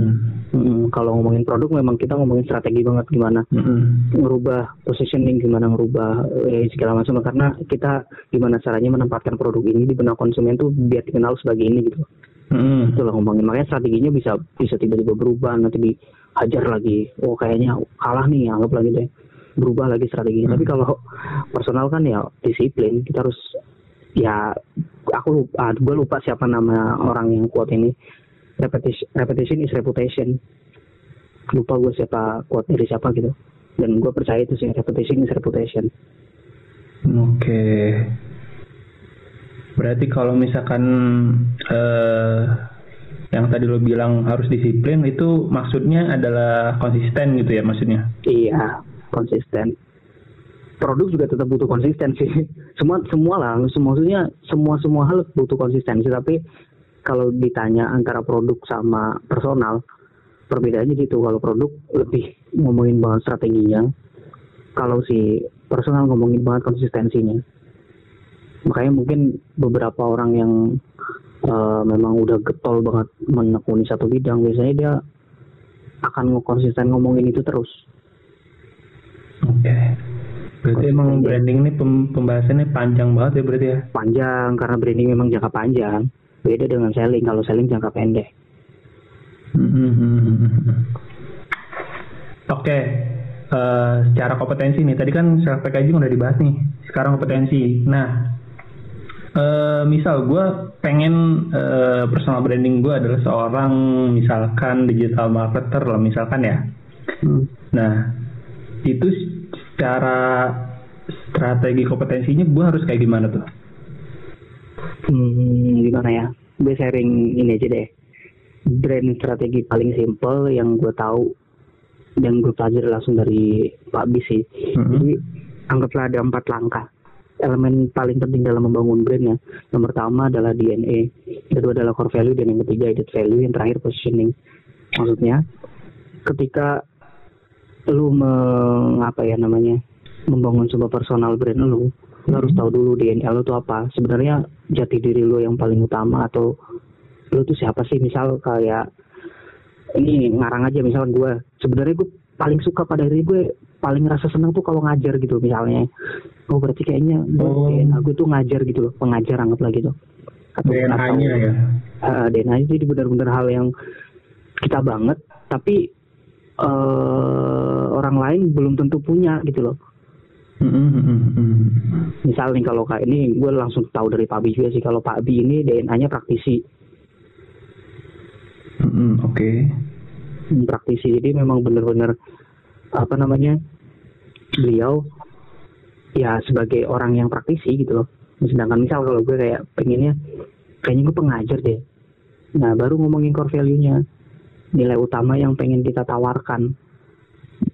Hmm, kalau ngomongin produk memang kita ngomongin strategi banget gimana hmm. ngerubah positioning, gimana ngerubah eh, segala macam karena kita gimana caranya menempatkan produk ini di benak konsumen tuh biar dikenal sebagai ini gitu. Hmm. Itulah ngomongin makanya strateginya bisa bisa tiba-tiba berubah nanti dihajar lagi. Oh kayaknya kalah nih anggap lagi deh berubah lagi strateginya. Hmm. Tapi kalau personal kan ya disiplin kita harus ya aku lupa, gue lupa siapa nama orang yang kuat ini repetition, repetition is reputation. Lupa gue siapa quote dari siapa gitu. Dan gue percaya itu sih repetition is reputation.
Oke. Okay. berarti kalau misalkan uh, yang tadi lo bilang harus disiplin itu maksudnya adalah konsisten gitu ya maksudnya?
Iya konsisten. Produk juga tetap butuh konsistensi semua semua lah maksudnya semua semua hal butuh konsistensi tapi kalau ditanya antara produk sama personal perbedaannya gitu kalau produk lebih ngomongin banget strateginya kalau si personal ngomongin banget konsistensinya makanya mungkin beberapa orang yang uh, memang udah getol banget menekuni satu bidang biasanya dia akan konsisten ngomongin itu terus
oke okay. Berarti emang branding ini pembahasannya panjang banget ya berarti ya?
Panjang karena branding memang jangka panjang. Beda dengan selling. Kalau selling jangka pendek.
Oke, okay. uh, eh, secara kompetensi nih. Tadi kan self packaging udah dibahas nih. Sekarang kompetensi. Nah, uh, misal gue pengen uh, personal branding gue adalah seorang misalkan digital marketer lah misalkan ya. Hmm. Nah, itu secara strategi kompetensinya gue harus kayak gimana tuh?
Gimana ya? Gue sharing ini aja deh. Brand strategi paling simple yang gue tahu dan gue pelajari langsung dari Pak Bis sih. Mm-hmm. Jadi anggaplah ada empat langkah. Elemen paling penting dalam membangun brand ya. Yang pertama adalah DNA, kedua adalah core value, dan yang ketiga added value, yang terakhir positioning. Maksudnya, ketika lu mengapa ya namanya membangun sebuah personal brand lu, lo harus tahu dulu DNA lo tuh apa. Sebenarnya jati diri lo yang paling utama atau lo tuh siapa sih? Misal kayak ini ngarang aja misal gue sebenarnya gue paling suka pada diri gue paling rasa senang tuh kalau ngajar gitu misalnya. Oh berarti kayaknya oh. DNA gue tuh ngajar gitu loh pengajar anggap lagi tuh
atau DNA-nya ya.
uh, DNA itu jadi benar-benar hal yang kita banget. Tapi uh, orang lain belum tentu punya gitu loh. Misal nih kalau kayak ini gue langsung tahu dari Pak Bi juga sih kalau Pak Bi ini DNA-nya praktisi.
Mm-hmm, Oke. Okay.
praktisi jadi memang benar-benar apa namanya beliau ya sebagai orang yang praktisi gitu loh sedangkan misal kalau gue kayak pengennya kayaknya gue pengajar deh nah baru ngomongin core value-nya nilai utama yang pengen kita tawarkan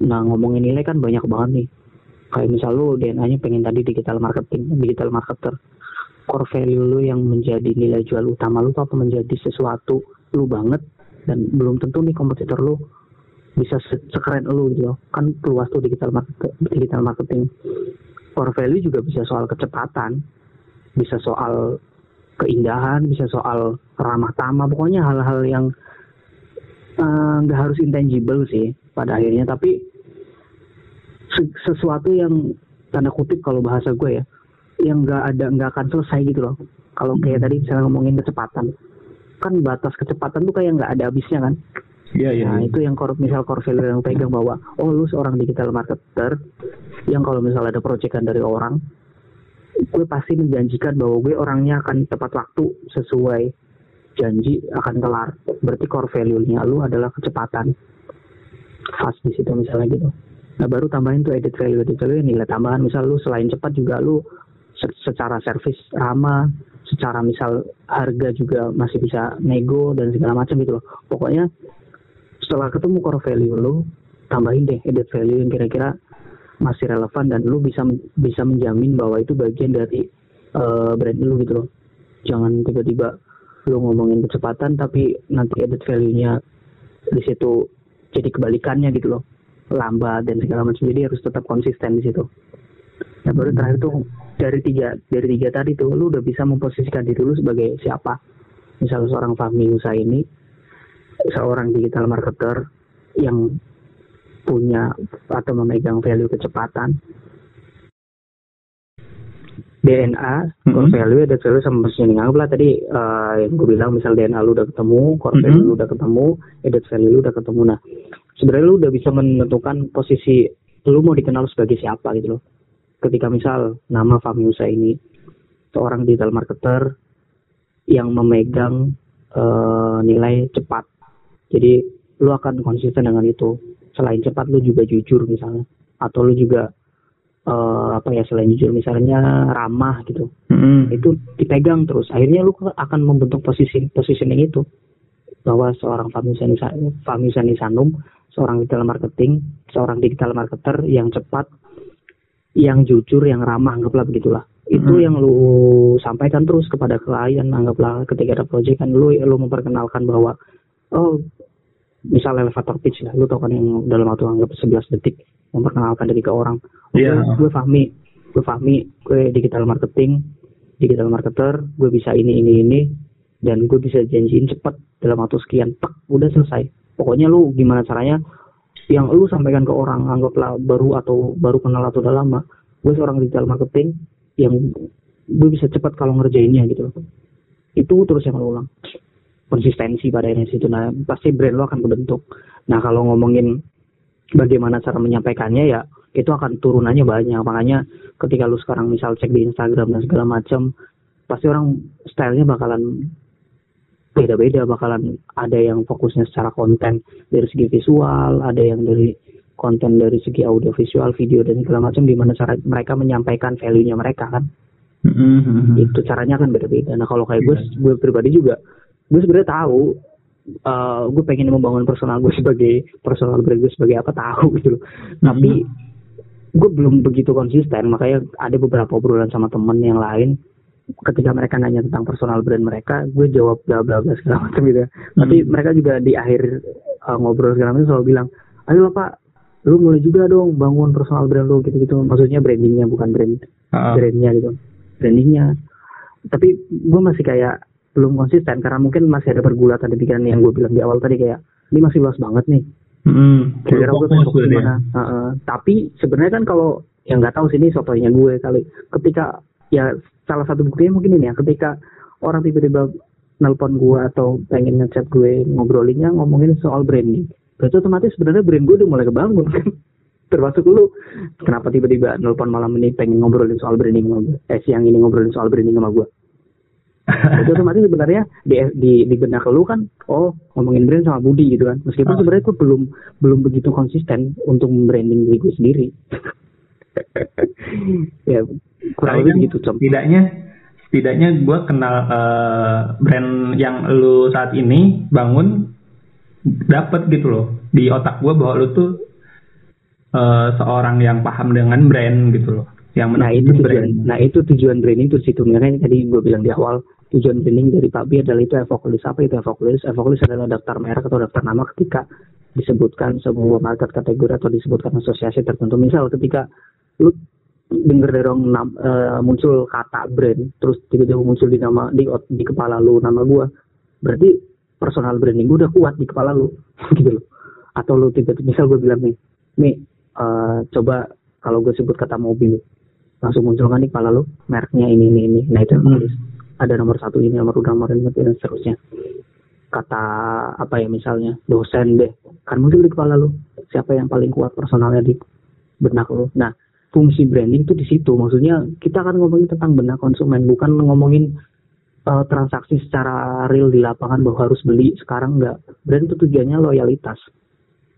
nah ngomongin nilai kan banyak banget nih kayak misal lu DNA-nya pengen tadi digital marketing digital marketer. Core value lu yang menjadi nilai jual utama lu apa? Menjadi sesuatu lu banget dan belum tentu nih kompetitor lu bisa sekeren lu gitu loh. Kan luas tuh digital marketing digital marketing. Core value juga bisa soal kecepatan bisa soal keindahan bisa soal ramah tamah pokoknya hal-hal yang eh, nggak uh, harus intangible sih pada akhirnya. Tapi sesuatu yang tanda kutip kalau bahasa gue ya yang nggak ada nggak akan selesai gitu loh kalau kayak tadi misalnya ngomongin kecepatan kan batas kecepatan tuh kayak nggak ada habisnya kan
Iya, iya.
Nah, iya. itu yang core, misal core value yang pegang bahwa, oh lu seorang digital marketer, yang kalau misalnya ada proyekan dari orang, gue pasti menjanjikan bahwa gue orangnya akan tepat waktu sesuai janji akan kelar. Berarti core value-nya lu adalah kecepatan. Fast di situ misalnya gitu. Nah baru tambahin tuh edit value, edit value nilai tambahan. Misal lu selain cepat juga lu secara service ramah, secara misal harga juga masih bisa nego dan segala macam gitu loh. Pokoknya setelah ketemu core value lu tambahin deh edit value yang kira-kira masih relevan dan lu bisa bisa menjamin bahwa itu bagian dari uh, brand lu gitu loh jangan tiba-tiba lu ngomongin kecepatan tapi nanti edit value-nya di situ jadi kebalikannya gitu loh lambat dan segala macam jadi harus tetap konsisten di situ nah baru terakhir tuh dari tiga dari tiga tadi tuh lu udah bisa memposisikan diri lu sebagai siapa misalnya seorang Fahmi usaha ini seorang digital marketer yang punya atau memegang value kecepatan DNA, mm-hmm. core value, ada value sama positioning. Anggaplah tadi uh, yang gue bilang misal DNA lu udah ketemu, core value mm-hmm. lu udah ketemu, edit value lu udah ketemu. Nah, sebenarnya lu udah bisa menentukan posisi lu mau dikenal sebagai siapa gitu loh. Ketika misal nama Famiusa ini seorang digital marketer yang memegang uh, nilai cepat. Jadi lu akan konsisten dengan itu. Selain cepat lu juga jujur misalnya. Atau lu juga uh, apa ya selain jujur misalnya ramah gitu. Mm-hmm. itu dipegang terus. Akhirnya lu akan membentuk posisi positioning itu. Bahwa seorang Fahmi Sanum seorang digital marketing seorang digital marketer yang cepat yang jujur yang ramah anggaplah begitulah itu hmm. yang lu sampaikan terus kepada klien anggaplah ketika ada project kan lu lu memperkenalkan bahwa oh misal elevator pitch lah lu tau kan yang dalam waktu anggap 11 detik memperkenalkan diri ke orang yeah. gue Fahmi gue Fahmi gue digital marketing digital marketer gue bisa ini ini ini dan gue bisa janjiin cepet dalam waktu sekian tak udah selesai pokoknya lu gimana caranya yang lu sampaikan ke orang anggaplah baru atau baru kenal atau udah lama gue seorang digital marketing yang gue bisa cepat kalau ngerjainnya gitu. Itu terus yang ulang. Konsistensi pada akhirnya situ. Nah pasti brand lo akan kebentuk. Nah kalau ngomongin bagaimana cara menyampaikannya ya itu akan turunannya banyak. Makanya ketika lu sekarang misal cek di Instagram dan segala macam pasti orang stylenya bakalan beda-beda bakalan ada yang fokusnya secara konten dari segi visual ada yang dari konten dari segi audio visual video dan segala macam di mana cara mereka menyampaikan value-nya mereka kan mm-hmm. itu caranya kan beda-beda nah kalau kayak gue yeah. gue pribadi juga gue sebenarnya tahu uh, gue pengen membangun personal gue sebagai personal brand gue sebagai apa tahu gitu loh mm-hmm. tapi gue belum begitu konsisten makanya ada beberapa obrolan sama temen yang lain ketika mereka nanya tentang personal brand mereka gue jawab bla bla bla segala macam gitu ya mm-hmm. tapi mereka juga di akhir uh, ngobrol segala macam selalu bilang ayo pak lu mulai juga dong bangun personal brand lu gitu gitu maksudnya brandingnya bukan brand uh-huh. brandnya gitu brandingnya tapi gue masih kayak belum konsisten karena mungkin masih ada pergulatan di pikiran yang gue bilang di awal tadi kayak ini masih luas banget nih. Hmm, kira gue fokus mana. Uh, uh, tapi sebenarnya kan kalau yang nggak tahu sini sotonya gue kali. Ketika ya salah satu buktinya mungkin ini ya ketika orang tiba-tiba nelpon gue atau pengen ngechat gue ngobrolinnya ngomongin soal branding. Berarti otomatis sebenarnya brand gue udah mulai kebangun kan. Termasuk lu kenapa tiba-tiba nelpon malam ini pengen ngobrolin soal branding sama gue. Eh siang ini ngobrolin soal branding sama gue itu otomatis sebenarnya di, di di benak lu kan oh ngomongin brand sama Budi gitu kan meskipun
Oh.
sebenarnya gue belum belum begitu konsisten untuk branding diri gue sendiri ya kurang lebih
kan
gitu com
setidaknya setidaknya gue kenal eh, brand yang lu saat ini bangun dapat gitu loh di otak gue bahwa lu tuh eh, seorang yang paham dengan brand gitu loh yang
Nah itu
menekuni
tujuan, nah itu tujuan branding tuh situ. Makanya tadi gue bilang di awal tujuan branding dari Pak B adalah itu evokulis apa itu evokulis? Evokulis adalah daftar merek atau daftar nama ketika disebutkan sebuah market kategori atau disebutkan asosiasi tertentu. Misal ketika lu denger dari orang eh, muncul kata brand, terus tiba-tiba muncul di nama di di kepala lu nama gua, berarti personal branding gua udah kuat di kepala lu, gitu loh. Atau lu tiba-tiba misal gue bilang nih, nih eh, coba kalau gue sebut kata mobil, langsung muncul kan di kepala lu? Mereknya ini ini ini. Nah itu
Hmm.
ada nomor satu ini nomor dua nomor ini dan seterusnya. Kata apa ya misalnya dosen deh. Kan muncul di kepala lu. Siapa yang paling kuat personalnya di benak lu? Nah fungsi branding itu di situ. Maksudnya kita akan ngomongin tentang benak konsumen bukan ngomongin eh, transaksi secara real di lapangan bahwa harus beli sekarang enggak brand itu tujuannya loyalitas.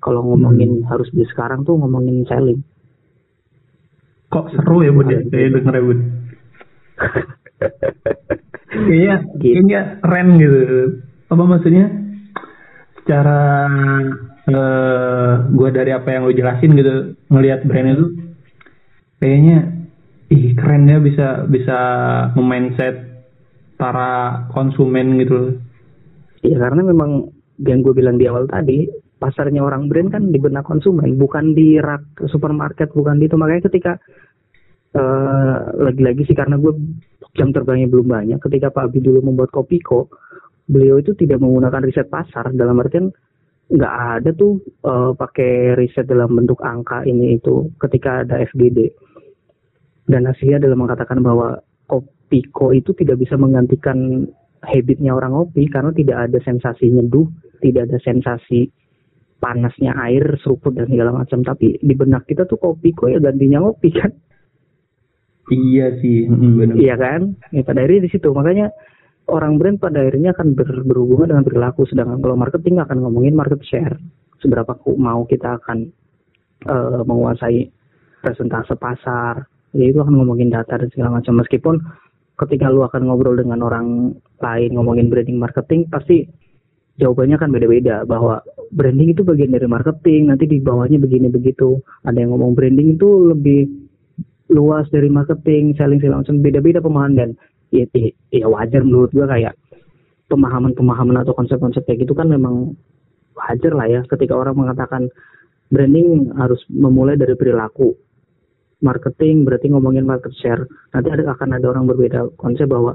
Kalau ngomongin harus beli sekarang tuh ngomongin selling.
Kok seru ya bud ya? Kayak denger ya bud Kayaknya
Gitu.
kayaknya keren gitu. Apa maksudnya? Secara eh gue dari apa yang lo jelasin gitu ngelihat brand itu kayaknya ih keren ya bisa bisa memindset para konsumen gitu loh.
Iya karena memang yang gue bilang di awal tadi pasarnya orang brand kan di benak konsumen bukan di rak supermarket bukan di itu. Makanya ketika eh, lagi-lagi sih karena gue jam terbangnya belum banyak ketika Pak Abi dulu membuat Kopiko beliau itu tidak menggunakan riset pasar. Dalam artian nggak ada tuh eh, pakai riset dalam bentuk angka ini itu ketika ada FGD dan hasilnya adalah mengatakan bahwa Kopiko itu tidak bisa menggantikan habitnya orang ngopi karena tidak ada sensasi nyeduh, tidak ada sensasi panasnya air, seruput dan segala macam. Tapi di benak kita tuh kopi kok ya gantinya ngopi kan,
Iya sih, bener.
iya kan? Ya, pada akhirnya di situ makanya orang brand pada akhirnya akan ber- berhubungan dengan perilaku. Sedangkan kalau marketing akan ngomongin market share, seberapa mau kita akan eh, menguasai presentase pasar, ya itu akan ngomongin data dan segala macam. Meskipun ketika lu akan ngobrol dengan orang lain ngomongin branding marketing, pasti jawabannya kan beda-beda bahwa branding itu bagian dari marketing, nanti di bawahnya begini begitu. Ada yang ngomong branding itu lebih luas dari marketing, selling segala macam beda-beda pemahaman dan ya, ya, ya wajar menurut gua kayak pemahaman-pemahaman atau konsep-konsep kayak gitu kan memang wajar lah ya ketika orang mengatakan branding harus memulai dari perilaku marketing berarti ngomongin market share nanti ada akan ada orang berbeda konsep bahwa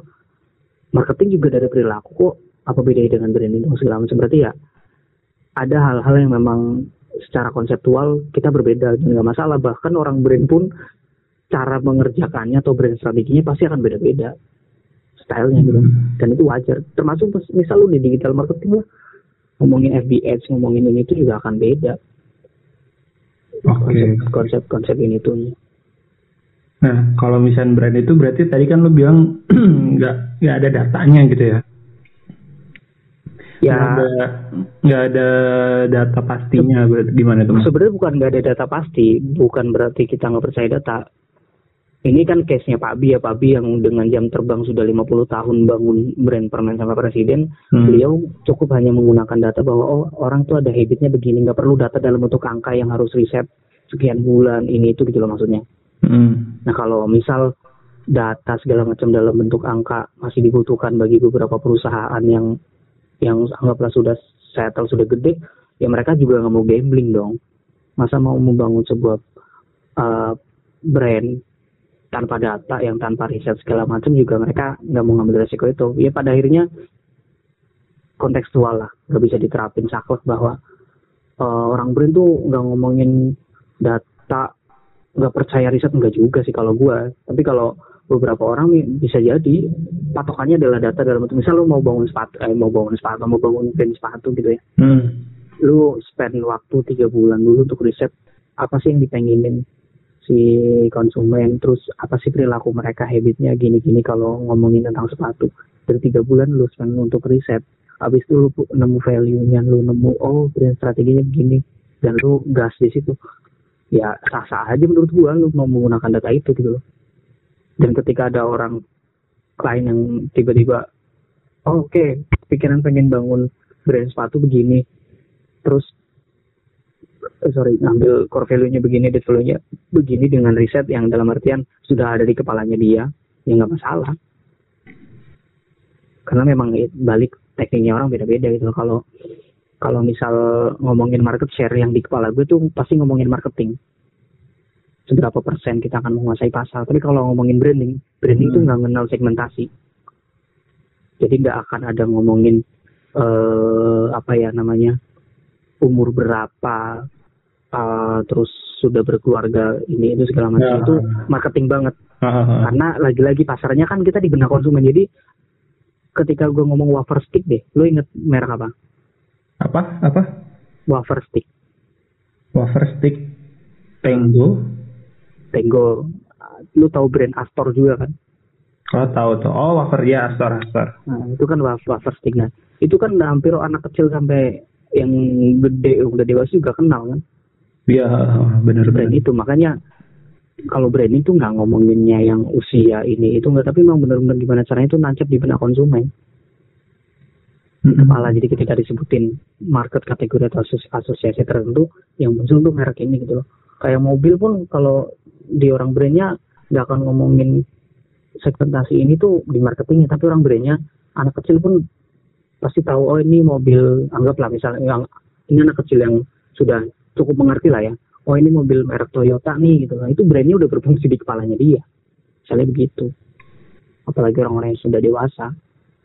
marketing juga dari perilaku kok apa bedanya dengan branding segala macam. Berarti ya ada hal-hal yang memang secara konseptual kita berbeda dan nggak masalah. Bahkan orang brand pun cara mengerjakannya atau brand strateginya pasti akan beda-beda stylenya gitu. Dan itu wajar. Termasuk misal lu di digital marketing lah ngomongin FB ads ngomongin ini itu juga akan beda.
Oke.
konsep konsep ini tuh
Nah, kalau misalnya brand itu berarti tadi kan lo bilang nggak nggak ada datanya gitu ya? Nggak
ya
ada nggak ada data pastinya berarti gimana tuh?
Sebenarnya bukan nggak ada data pasti bukan berarti kita nggak percaya data ini kan case-nya Pak Bi ya Pak Bi yang dengan jam terbang sudah 50 tahun bangun brand permen sama presiden
Hmm.
beliau cukup hanya menggunakan data bahwa oh orang tuh ada habitnya begini nggak perlu data dalam bentuk angka yang harus riset sekian bulan ini itu gitu loh maksudnya
Hmm.
nah kalau misal data segala macam dalam bentuk angka masih dibutuhkan bagi beberapa perusahaan yang yang anggaplah sudah settle sudah gede ya mereka juga nggak mau gambling dong. Masa mau membangun sebuah uh, brand tanpa data yang tanpa riset segala macam juga mereka nggak mau ngambil resiko itu. Ya pada akhirnya kontekstual lah. Nggak bisa diterapin saklek bahwa uh, orang brand tuh nggak ngomongin data nggak percaya riset enggak juga sih kalau gua. Tapi kalau beberapa orang bisa jadi patokannya adalah data dalam bentuk misal lu mau bangun sepatu eh, mau bangun sepatu mau bangun brand sepatu gitu ya.
Hmm.
lu spend waktu tiga bulan dulu untuk riset apa sih yang dipengenin si konsumen terus apa sih perilaku mereka habitnya gini-gini kalau ngomongin tentang sepatu. Dari tiga bulan lu spend untuk riset habis itu lu nemu value-nya lu nemu oh brand strateginya begini dan lu gas di situ ya sah-sah aja menurut gua lu mau menggunakan data itu gitu loh dan ketika ada orang lain yang tiba-tiba oh, oke okay, pikiran pengen bangun brand sepatu begini terus Eh, sorry ngambil core value-nya begini, dead value-nya begini dengan riset yang dalam artian sudah ada di kepalanya dia, ya nggak masalah. Karena memang balik tekniknya orang beda-beda gitu loh. Kalau kalau misal ngomongin market share yang di kepala gue tuh pasti ngomongin marketing. Seberapa persen kita akan menguasai pasar. Tapi kalau ngomongin branding, branding hmm. tuh nggak kenal segmentasi. Jadi nggak akan ada ngomongin uh, apa ya namanya umur berapa, uh, terus sudah berkeluarga ini itu segala macam ya. itu marketing banget uh. karena lagi-lagi pasarnya kan kita di benak konsumen jadi ketika gue ngomong wafer stick deh lo inget merek apa
apa? Apa?
Wafer stick.
Wafer stick. Tango.
Tango. Lu tahu brand Astor juga kan?
Oh tahu tuh. Oh wafer. Ya Astor Astor.
Nah, itu kan wafer stick nah itu kan hampir anak kecil sampai yang gede udah dewasa juga kenal kan?
Iya, benar
brand itu. Makanya kalau brand itu nggak ngomonginnya yang usia ini itu nggak. Tapi memang benar-benar gimana caranya itu nancap di benak konsumen mm-hmm. kepala. Jadi ketika disebutin market kategori atau asosiasi tertentu yang muncul tuh merek ini gitu loh. Kayak mobil pun kalau di orang brandnya nggak akan ngomongin segmentasi ini tuh di marketingnya tapi orang brandnya anak kecil pun pasti tahu oh ini mobil anggaplah misalnya yang ini anak kecil yang sudah cukup mengerti lah ya. Oh ini mobil merek Toyota nih gitu. Lah itu brandnya udah berfungsi di kepalanya dia. Misalnya begitu. Apalagi orang-orang yang sudah dewasa.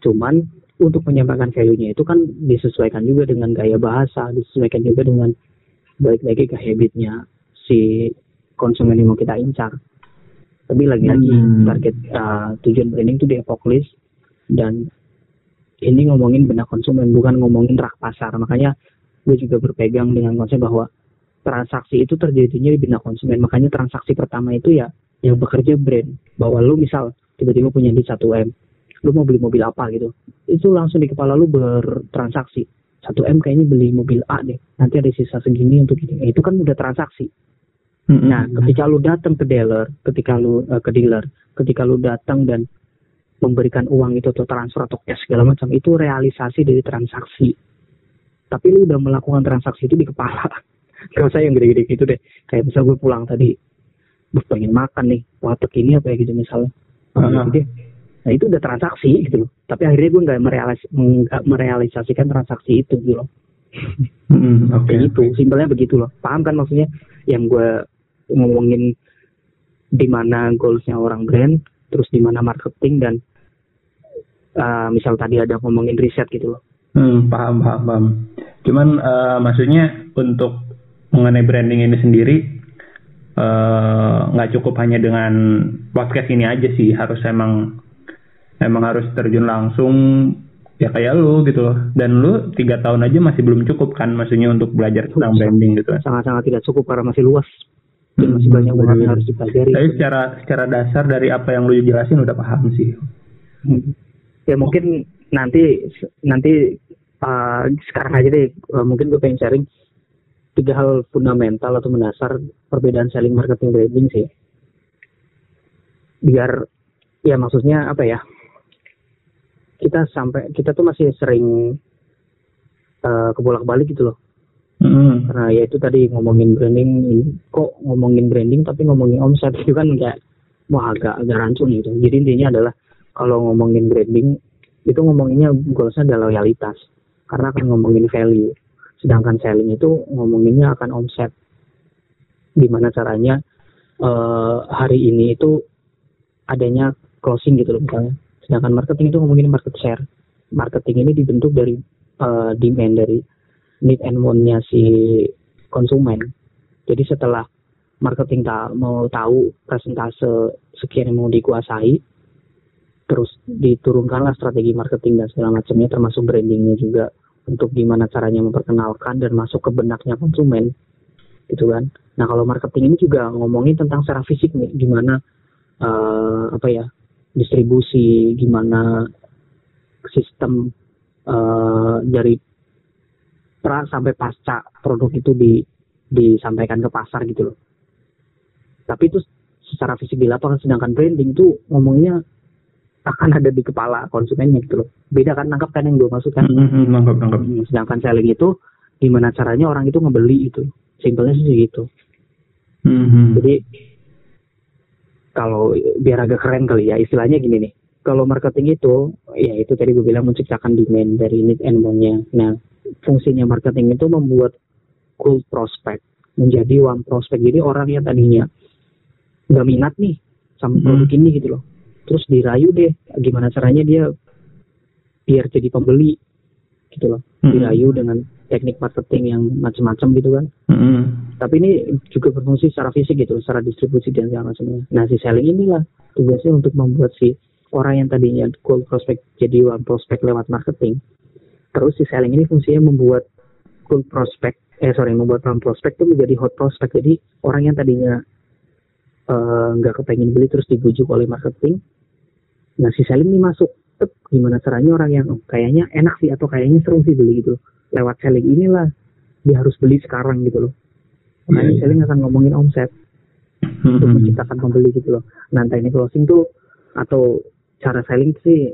Cuman untuk menyampaikan value-nya itu kan disesuaikan juga dengan gaya bahasa disesuaikan juga dengan baik-baik ke habitnya si konsumen yang mau kita incar tapi lagi-lagi hmm. target uh, tujuan branding itu di list dan ini ngomongin benak konsumen bukan ngomongin rak pasar makanya gue juga berpegang dengan konsep bahwa transaksi itu terjadinya di bina konsumen. Makanya transaksi pertama itu ya yang bekerja brand. Bahwa lu misal tiba-tiba punya di 1M, lu mau beli mobil apa gitu. Itu langsung di kepala lu bertransaksi. 1M kayaknya beli mobil A deh. Nanti ada sisa segini untuk ini. Itu kan udah transaksi. Nah, ketika lu datang ke dealer, ketika lu uh, ke dealer, ketika lu datang dan memberikan uang itu atau transfer atau cash segala macam, itu realisasi dari transaksi tapi lu udah melakukan transaksi itu di kepala kalau saya yang gede-gede gitu deh kayak misal gue pulang tadi gue pengen makan nih warteg ini apa ya gitu misalnya uh-huh. gitu nah itu udah transaksi gitu loh. Tapi akhirnya gue nggak merealis merealisasikan transaksi itu gitu loh. Hmm, okay. itu simpelnya begitu loh. Paham kan maksudnya? Yang gue ngomongin di mana goalsnya orang brand terus di mana marketing dan uh, misal tadi ada ngomongin riset gitu loh.
Hmm, paham, paham, paham. Cuman uh, maksudnya untuk mengenai branding ini sendiri eh, nggak uh, cukup hanya dengan podcast ini aja sih, harus emang emang harus terjun langsung ya kayak lu gitu loh. Dan lu tiga tahun aja masih belum cukup kan, maksudnya untuk belajar tentang branding gitu.
Sangat-sangat tidak cukup karena masih luas. Dan masih banyak banget yang harus dipelajari.
Tapi secara secara dasar dari apa yang lu jelasin udah paham sih.
Hmm. Ya mungkin nanti nanti uh, sekarang aja deh uh, mungkin gue pengen sharing tiga hal fundamental atau mendasar perbedaan selling marketing branding sih biar ya maksudnya apa ya kita sampai kita tuh masih sering uh, kebolak balik gitu loh mm. karena ya itu tadi ngomongin branding kok ngomongin branding tapi ngomongin omset itu kan kayak wah agak agak rancun gitu jadi intinya adalah kalau ngomongin branding itu ngomonginnya goalsnya adalah loyalitas karena akan ngomongin value. Sedangkan selling itu ngomonginnya akan omset. Gimana caranya uh, hari ini itu adanya closing gitu loh misalnya. Sedangkan marketing itu ngomongin market share. Marketing ini dibentuk dari uh, demand dari need and want-nya si konsumen. Jadi setelah marketing tak mau tahu presentase sekian yang mau dikuasai, terus diturunkanlah strategi marketing dan segala macamnya termasuk brandingnya juga untuk gimana caranya memperkenalkan dan masuk ke benaknya konsumen gitu kan nah kalau marketing ini juga ngomongin tentang secara fisik nih gimana uh, apa ya distribusi gimana sistem uh, dari pra sampai pasca produk itu di disampaikan ke pasar gitu loh. Tapi itu secara fisik di lapangan sedangkan branding itu ngomongnya akan ada di kepala konsumennya gitu loh. Beda kan nangkap kan yang gue maksudkan
mm -hmm, nangkap nangkap
hmm, sedangkan selling itu gimana caranya orang itu ngebeli itu simpelnya sih gitu. Mm -hmm. jadi kalau biar agak keren kali ya istilahnya gini nih. Kalau marketing itu ya itu tadi gue bilang menciptakan demand dari need and want-nya. Nah fungsinya marketing itu membuat cool prospect menjadi one prospect. Jadi orang yang tadinya nggak minat nih sama hmm. produk ini gitu loh terus dirayu deh gimana caranya dia biar jadi pembeli gitu loh. Hmm. dirayu dengan teknik marketing yang macam-macam gitu kan. Hmm. tapi ini juga berfungsi secara fisik gitu secara distribusi dan segala macamnya. Nah si selling inilah tugasnya untuk membuat si orang yang tadinya cold prospect jadi one prospect lewat marketing. Terus si selling ini fungsinya membuat cold prospect eh sorry membuat one prospect itu menjadi hot prospect. Jadi orang yang tadinya Eh, nggak uh, kepengen beli terus dibujuk oleh marketing. Nah si selling ini masuk Tep, gimana caranya orang yang oh, kayaknya enak sih atau kayaknya seru sih beli gitu lewat selling inilah dia harus beli sekarang gitu loh. Makanya yeah, yeah. selling akan ngomongin omset. Hmm, untuk hmm. menciptakan pembeli gitu loh. Nah ini closing tuh atau cara selling sih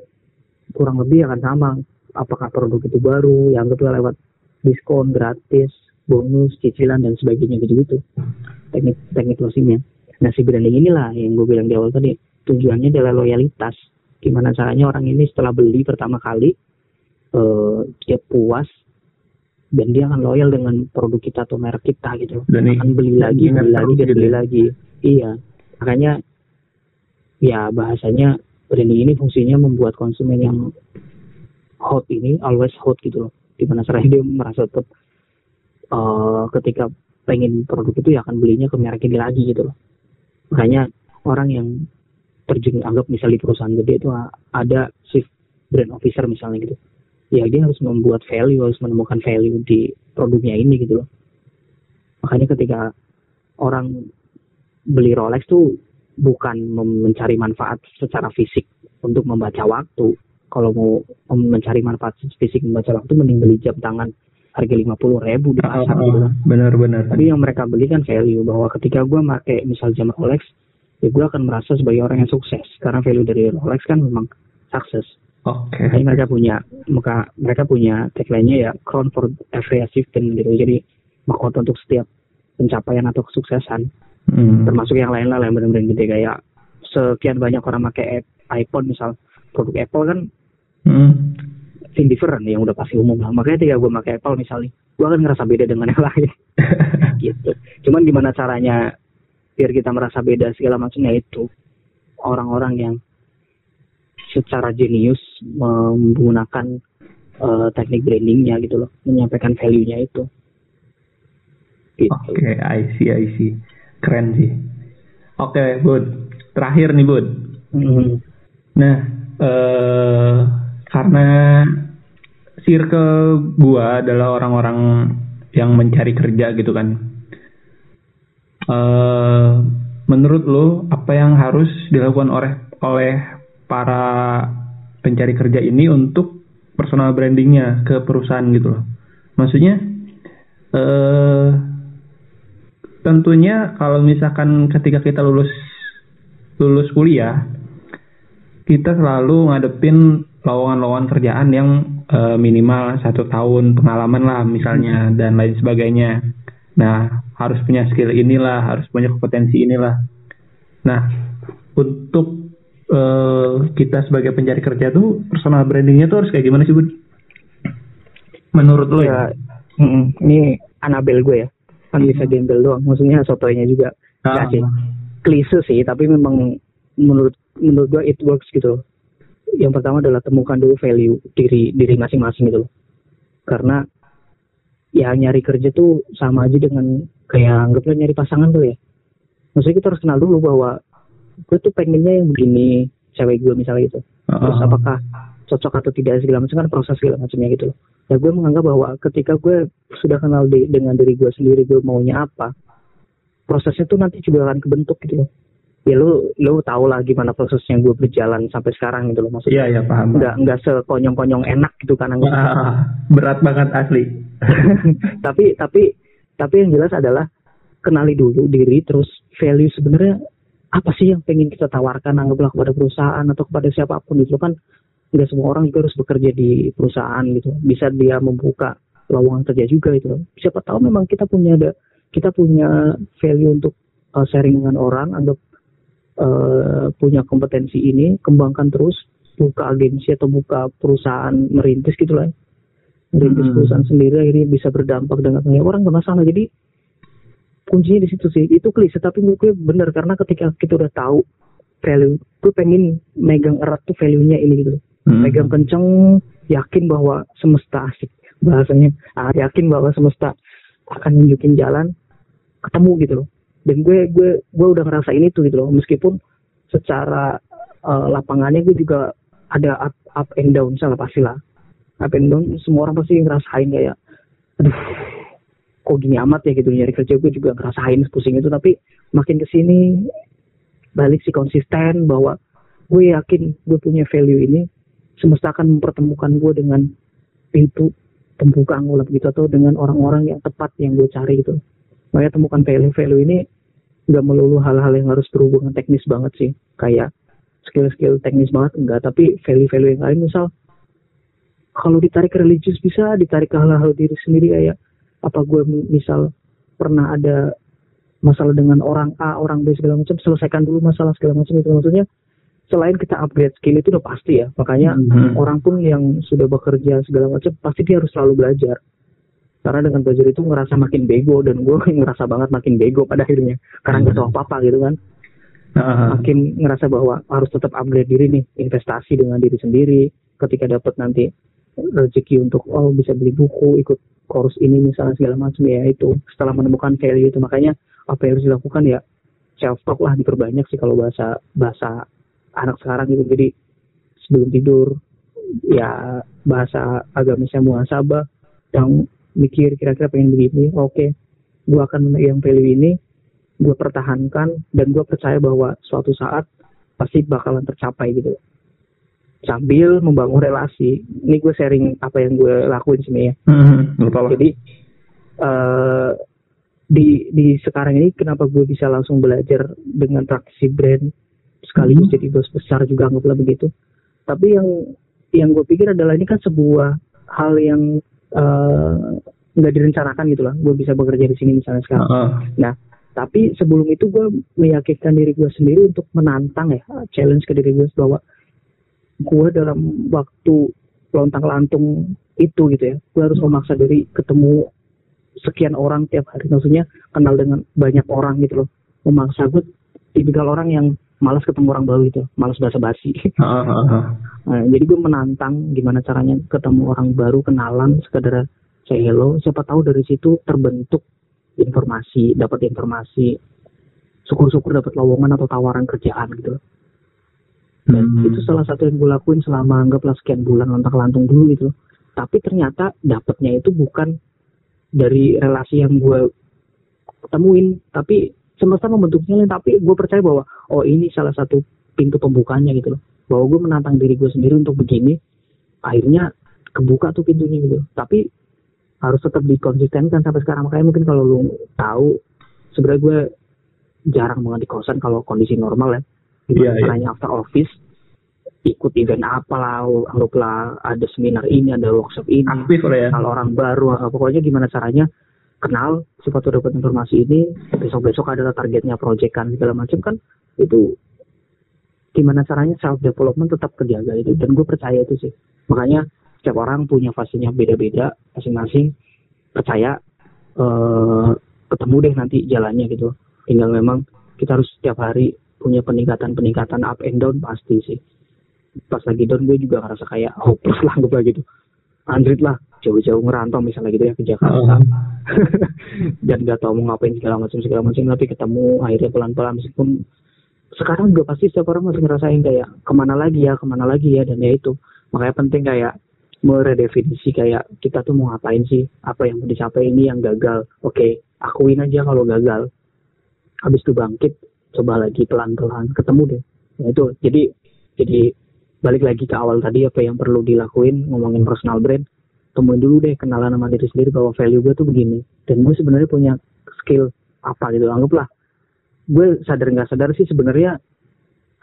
kurang lebih akan sama. Apakah produk itu baru yang kedua lewat diskon gratis bonus cicilan dan sebagainya gitu gitu. Teknik teknik closingnya. Nah si branding inilah yang gue bilang di awal tadi. Tujuannya adalah loyalitas. Gimana caranya orang ini setelah beli pertama kali uh, dia puas dan dia akan loyal dengan produk kita atau merek kita gitu. Dan akan beli lagi, beli lagi, dan beli lagi. Iya, makanya ya bahasanya branding ini fungsinya membuat konsumen yang hot ini always hot gitu loh. Gimana caranya dia merasa tetap uh, ketika pengen produk itu ya akan belinya ke merek ini lagi gitu loh makanya orang yang terjun anggap misalnya di perusahaan gede itu ada chief brand officer misalnya gitu ya dia harus membuat value harus menemukan value di produknya ini gitu loh makanya ketika orang beli Rolex tuh bukan mencari manfaat secara fisik untuk membaca waktu kalau mau mencari manfaat fisik membaca waktu mending beli jam tangan harga lima puluh ribu di pasar oh, gitu.
Benar-benar.
Tapi yang mereka beli kan value bahwa ketika gue pakai misal jam Rolex, ya gue akan merasa sebagai orang yang sukses karena value dari Rolex kan memang sukses.
Oke. Okay.
Jadi mereka punya maka mereka punya tagline-nya ya crown for every achievement gitu. Jadi mahkota untuk setiap pencapaian atau kesuksesan. Hmm. Termasuk yang lain lah yang benar-benar gede kayak sekian banyak orang pakai iPhone misal produk Apple kan hmm indifferent yang udah pasti umum lah makanya ketika gue pakai Apple misalnya gue akan ngerasa beda dengan yang lain gitu cuman gimana caranya biar kita merasa beda segala macamnya itu orang-orang yang secara jenius menggunakan uh, teknik brandingnya gitu loh menyampaikan value-nya itu
gitu. oke okay, I see I see keren sih oke okay, Bud terakhir nih Bud mm -hmm. nah uh, karena circle gua adalah orang-orang yang mencari kerja gitu kan. Uh, menurut lo apa yang harus dilakukan oleh oleh para pencari kerja ini untuk personal brandingnya ke perusahaan gitu loh? Maksudnya uh, tentunya kalau misalkan ketika kita lulus lulus kuliah kita selalu ngadepin lowongan-lowongan kerjaan yang uh, minimal satu tahun pengalaman lah misalnya dan lain sebagainya. Nah harus punya skill inilah, harus punya kompetensi inilah. Nah untuk uh, kita sebagai pencari kerja tuh personal brandingnya tuh harus kayak gimana sih bud? Menurut lo ya?
ya ini Anabel gue ya, kan bisa gembel doang. Maksudnya sotonya juga ah. sih. Klise sih, tapi memang menurut menurut gue it works gitu yang pertama adalah temukan dulu value diri diri masing-masing gitu loh karena ya nyari kerja tuh sama aja dengan kayak anggaplah nyari pasangan tuh ya. Maksudnya kita harus kenal dulu bahwa gue tuh pengennya yang begini cewek gue misalnya gitu. Terus uh-huh. apakah cocok atau tidak segala macam kan proses segala macamnya gitu loh. Ya gue menganggap bahwa ketika gue sudah kenal di, dengan diri gue sendiri gue maunya apa prosesnya tuh nanti juga akan kebentuk gitu loh ya lu lu tau lah gimana prosesnya gue berjalan sampai sekarang gitu loh maksudnya.
Iya iya paham
nggak nggak sekonyong-konyong enak gitu kan
Wah, berat banget asli.
Tapi tapi tapi yang jelas adalah kenali dulu diri terus value sebenarnya apa sih yang pengen kita tawarkan anggaplah kepada perusahaan atau kepada siapa pun itu kan. Nggak semua orang juga harus bekerja di perusahaan gitu. Bisa dia membuka lowongan kerja juga gitu. Loh siapa tahu memang kita punya ada kita punya value untuk uh, sharing dengan orang anggap uh, punya kompetensi ini kembangkan terus buka agensi atau buka perusahaan merintis gitu lah merintis hmm. perusahaan sendiri akhirnya bisa berdampak dengan banyak orang nggak masalah. Jadi kuncinya di situ sih. Itu klise tapi menurut gue bener karena ketika kita udah tahu value gue pengen megang erat tuh value-nya ini gitu. Hmm. megang kenceng yakin bahwa semesta asik. Bahasanya ah, yakin bahwa semesta akan nunjukin jalan ketemu gitu loh dan gue gue gue udah ngerasa ini tuh gitu loh. Meskipun secara uh, lapangannya gue juga ada up, up and down salah pasti lah. Up and down semua orang pasti ngerasain kayak aduh kok gini amat ya gitu nyari kerja. Gue juga ngerasain pusing itu tapi makin ke sini balik si konsisten bahwa gue yakin gue punya value ini semesta akan mempertemukan gue dengan pintu pembuka anggulat gitu atau dengan orang-orang yang tepat yang gue cari gitu. Makanya temukan value-value ini nggak melulu hal-hal yang harus berhubungan teknis banget sih. Kayak skill-skill teknis banget enggak tapi value-value yang lain misal kalau ditarik ke religius bisa ditarik ke hal-hal diri sendiri kayak apa gue misal pernah ada masalah dengan orang A orang B segala macam selesaikan dulu masalah segala macam itu. Maksudnya selain kita upgrade skill itu udah pasti ya. Makanya mm-hmm. orang pun yang sudah bekerja segala macam pasti dia harus selalu belajar karena dengan belajar itu ngerasa makin bego dan gue ngerasa banget makin bego pada akhirnya. Karena nggak tahu apa apa gitu kan. Uh-huh. makin ngerasa bahwa harus tetap upgrade diri nih investasi dengan diri sendiri. Ketika dapat nanti rezeki untuk oh bisa beli buku ikut kursus ini misalnya segala macam ya itu. Setelah menemukan value itu makanya apa yang harus dilakukan ya self talk lah diperbanyak sih kalau bahasa bahasa anak sekarang gitu. Jadi sebelum tidur ya bahasa agamisnya muasabah yang mikir kira-kira pengen begini oke okay, gue akan memegang value ini gue pertahankan dan gue percaya bahwa suatu saat pasti bakalan tercapai gitu. Sambil membangun relasi. Ini gue sharing apa yang gue lakuin sih ya. Mm-hmm, jadi uh, di di sekarang ini kenapa gue bisa langsung belajar dengan praktisi brand sekaligus mm-hmm. jadi bos besar juga anggaplah begitu. Tapi yang yang gue pikir adalah ini kan sebuah hal yang nggak uh, direncanakan gitu lah. Gue bisa bekerja di sini misalnya sekarang. Uh nah tapi sebelum itu gue meyakinkan diri gue sendiri untuk menantang ya challenge ke diri gue bahwa gue dalam waktu lontang lantung itu gitu ya gue harus memaksa diri ketemu sekian orang tiap hari. Maksudnya kenal dengan banyak orang gitu loh. Memaksa gue tipikal orang yang malas ketemu orang baru itu, malas basa basi. Uh, uh, uh. Nah, jadi gue menantang gimana caranya ketemu orang baru, kenalan, sekedar say hello. Siapa tahu dari situ terbentuk informasi, dapat informasi, syukur-syukur dapat lowongan atau tawaran kerjaan gitu. Dan hmm. itu salah satu yang gue lakuin selama anggaplah sekian bulan lontak lantung dulu gitu. Tapi ternyata dapatnya itu bukan dari relasi yang gue temuin, tapi semesta membentuknya tapi gue percaya bahwa oh ini salah satu pintu pembukanya gitu loh. Bahwa gue menantang diri gue sendiri untuk begini akhirnya kebuka tuh pintunya gitu. Tapi harus tetap dikonsistenkan sampai sekarang. Makanya mungkin kalau lu tahu sebenarnya gue jarang banget di kosan kalau kondisi normal ya. Gimana yeah, yeah. after office ikut event apa lah anggaplah ada seminar ini ada workshop ini. Aktif, ya. kalau orang baru pokoknya gimana caranya kenal siapa tuh dapat informasi ini besok besok adalah targetnya proyekan segala macam kan itu gimana caranya self development tetap terjaga itu. Dan gue percaya itu sih. Makanya setiap orang punya fasenya beda-beda masing-masing percaya uh, ketemu deh nanti jalannya gitu. Tinggal memang kita harus setiap hari punya peningkatan-peningkatan up and down pasti sih. Pas lagi down gue juga ngerasa kayak hopeless lah gue gitu Android lah jauh-jauh ngerantau misalnya gitu ya ke Jakarta. Uh. dan gak tau mau ngapain segala macam segala macam tapi ketemu akhirnya pelan-pelan meskipun sekarang juga pasti setiap orang masih ngerasain kayak ke mana lagi ya ke mana lagi ya dan ya itu. Makanya penting kayak meredefinisi kayak kita tuh mau ngapain sih apa yang mau dicapai ini yang gagal. Oke okay, akuin aja kalau gagal. Habis itu bangkit coba lagi pelan-pelan ketemu deh. Ya itu jadi jadi balik lagi ke awal tadi apa yang perlu dilakuin ngomongin personal brand. Temuin dulu deh kenalan sama diri sendiri bahwa value gue tuh begini. Dan gue sebenarnya punya skill apa gitu anggaplah. Gue sadar nggak sadar sih sebenarnya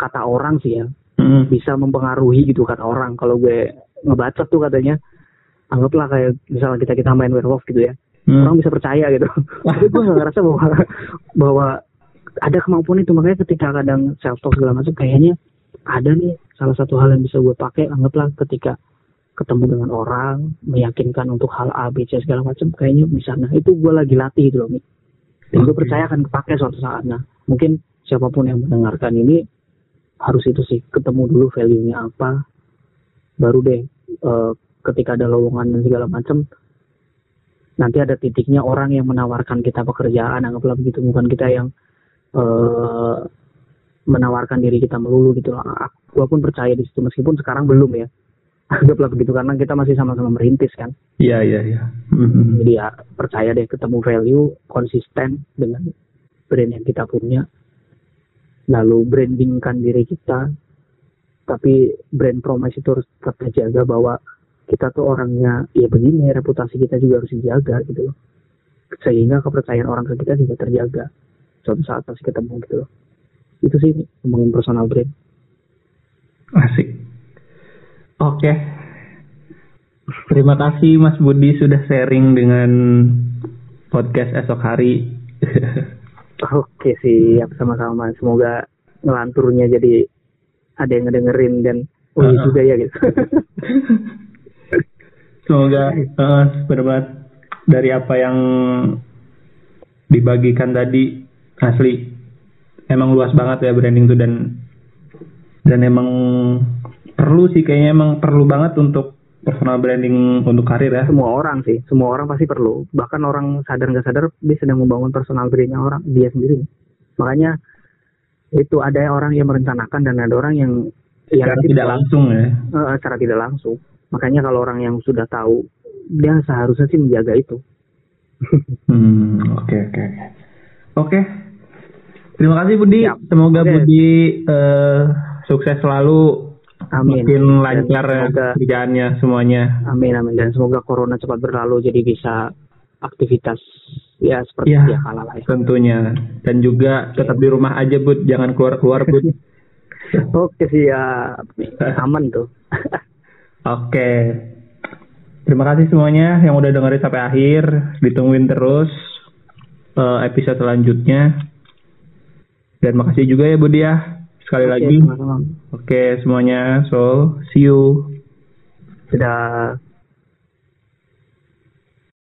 kata orang sih ya
Mm.
bisa mempengaruhi gitu kata orang. Kalau gue ngebaca tuh katanya anggaplah kayak misalnya kita kita main werewolf gitu ya
Mm.
orang bisa percaya gitu. Tapi gue nggak ngerasa bahwa bahwa ada kemampuan itu. Makanya ketika kadang self talk segala macam kayaknya ada nih salah satu hal yang bisa gue pakai anggaplah ketika ketemu dengan orang meyakinkan untuk hal A B C segala macam kayaknya bisa. Nah itu gue lagi latih gitu loh Mi. dan gue percaya akan kepake suatu saat. Nah mungkin siapa pun yang mendengarkan ini harus itu sih ketemu dulu value-nya apa baru deh eh, ketika ada lowongan dan segala macam nanti ada titiknya orang yang menawarkan kita pekerjaan anggaplah begitu. Bukan kita yang eh menawarkan diri kita melulu gitu loh. Aku pun percaya di situ meskipun sekarang belum ya. Anggaplah begitu karena kita masih sama-sama merintis kan.
Iya iya iya. Mm.
Jadi ya percaya deh ketemu value konsisten dengan brand yang kita punya. Lalu brandingkan diri kita. Tapi brand promise itu harus tetap terjaga bahwa kita tuh orangnya ya begini reputasi kita juga harus dijaga gitu loh. Sehingga kepercayaan orang ke kita juga terjaga. Suatu saat pasti ketemu gitu loh. Itu sih ngomongin personal brand.
Asik. Oke. Terima kasih Mas Budi sudah sharing dengan podcast esok hari.
Oke siap sama-sama. Semoga ngelanturnya jadi ada yang ngedengerin dan oh iya
Uh-uh.
juga ya gitu.
Semoga eh, berbat dari apa yang dibagikan tadi asli emang luas banget ya branding itu dan dan emang perlu sih kayaknya emang perlu banget untuk personal branding untuk karir ya.
semua orang sih, semua orang pasti perlu. Bahkan orang sadar nggak sadar dia sedang membangun personal brandnya orang dia sendiri. Makanya itu ada orang yang merencanakan dan ada orang yang yang
Secara
nanti
tidak langsung ya.
eh, secara tidak langsung. Makanya kalau orang yang sudah tahu dia seharusnya sih menjaga itu.
Hmm, oke oke oke. Terima kasih Budi.
Siap.
Semoga. Budi eh, sukses selalu
Amin.
makin lancar ya
semoga-
kerjaannya semuanya.
Amin amin dan semoga corona cepat berlalu jadi bisa aktivitas ya seperti
Ya.
dia kala lah ya.
Tentunya. Dan juga tetap di rumah aja Bud, jangan keluar-keluar Bud.
Oke siap, aman tuh.
Oke. Terima kasih semuanya yang udah dengerin sampai akhir. Ditungguin terus eh, episode selanjutnya. Dan makasih juga ya Budi ya. Sekali
Oke,
lagi.
sama-sama.
Oke semuanya. So, see you.
Sudah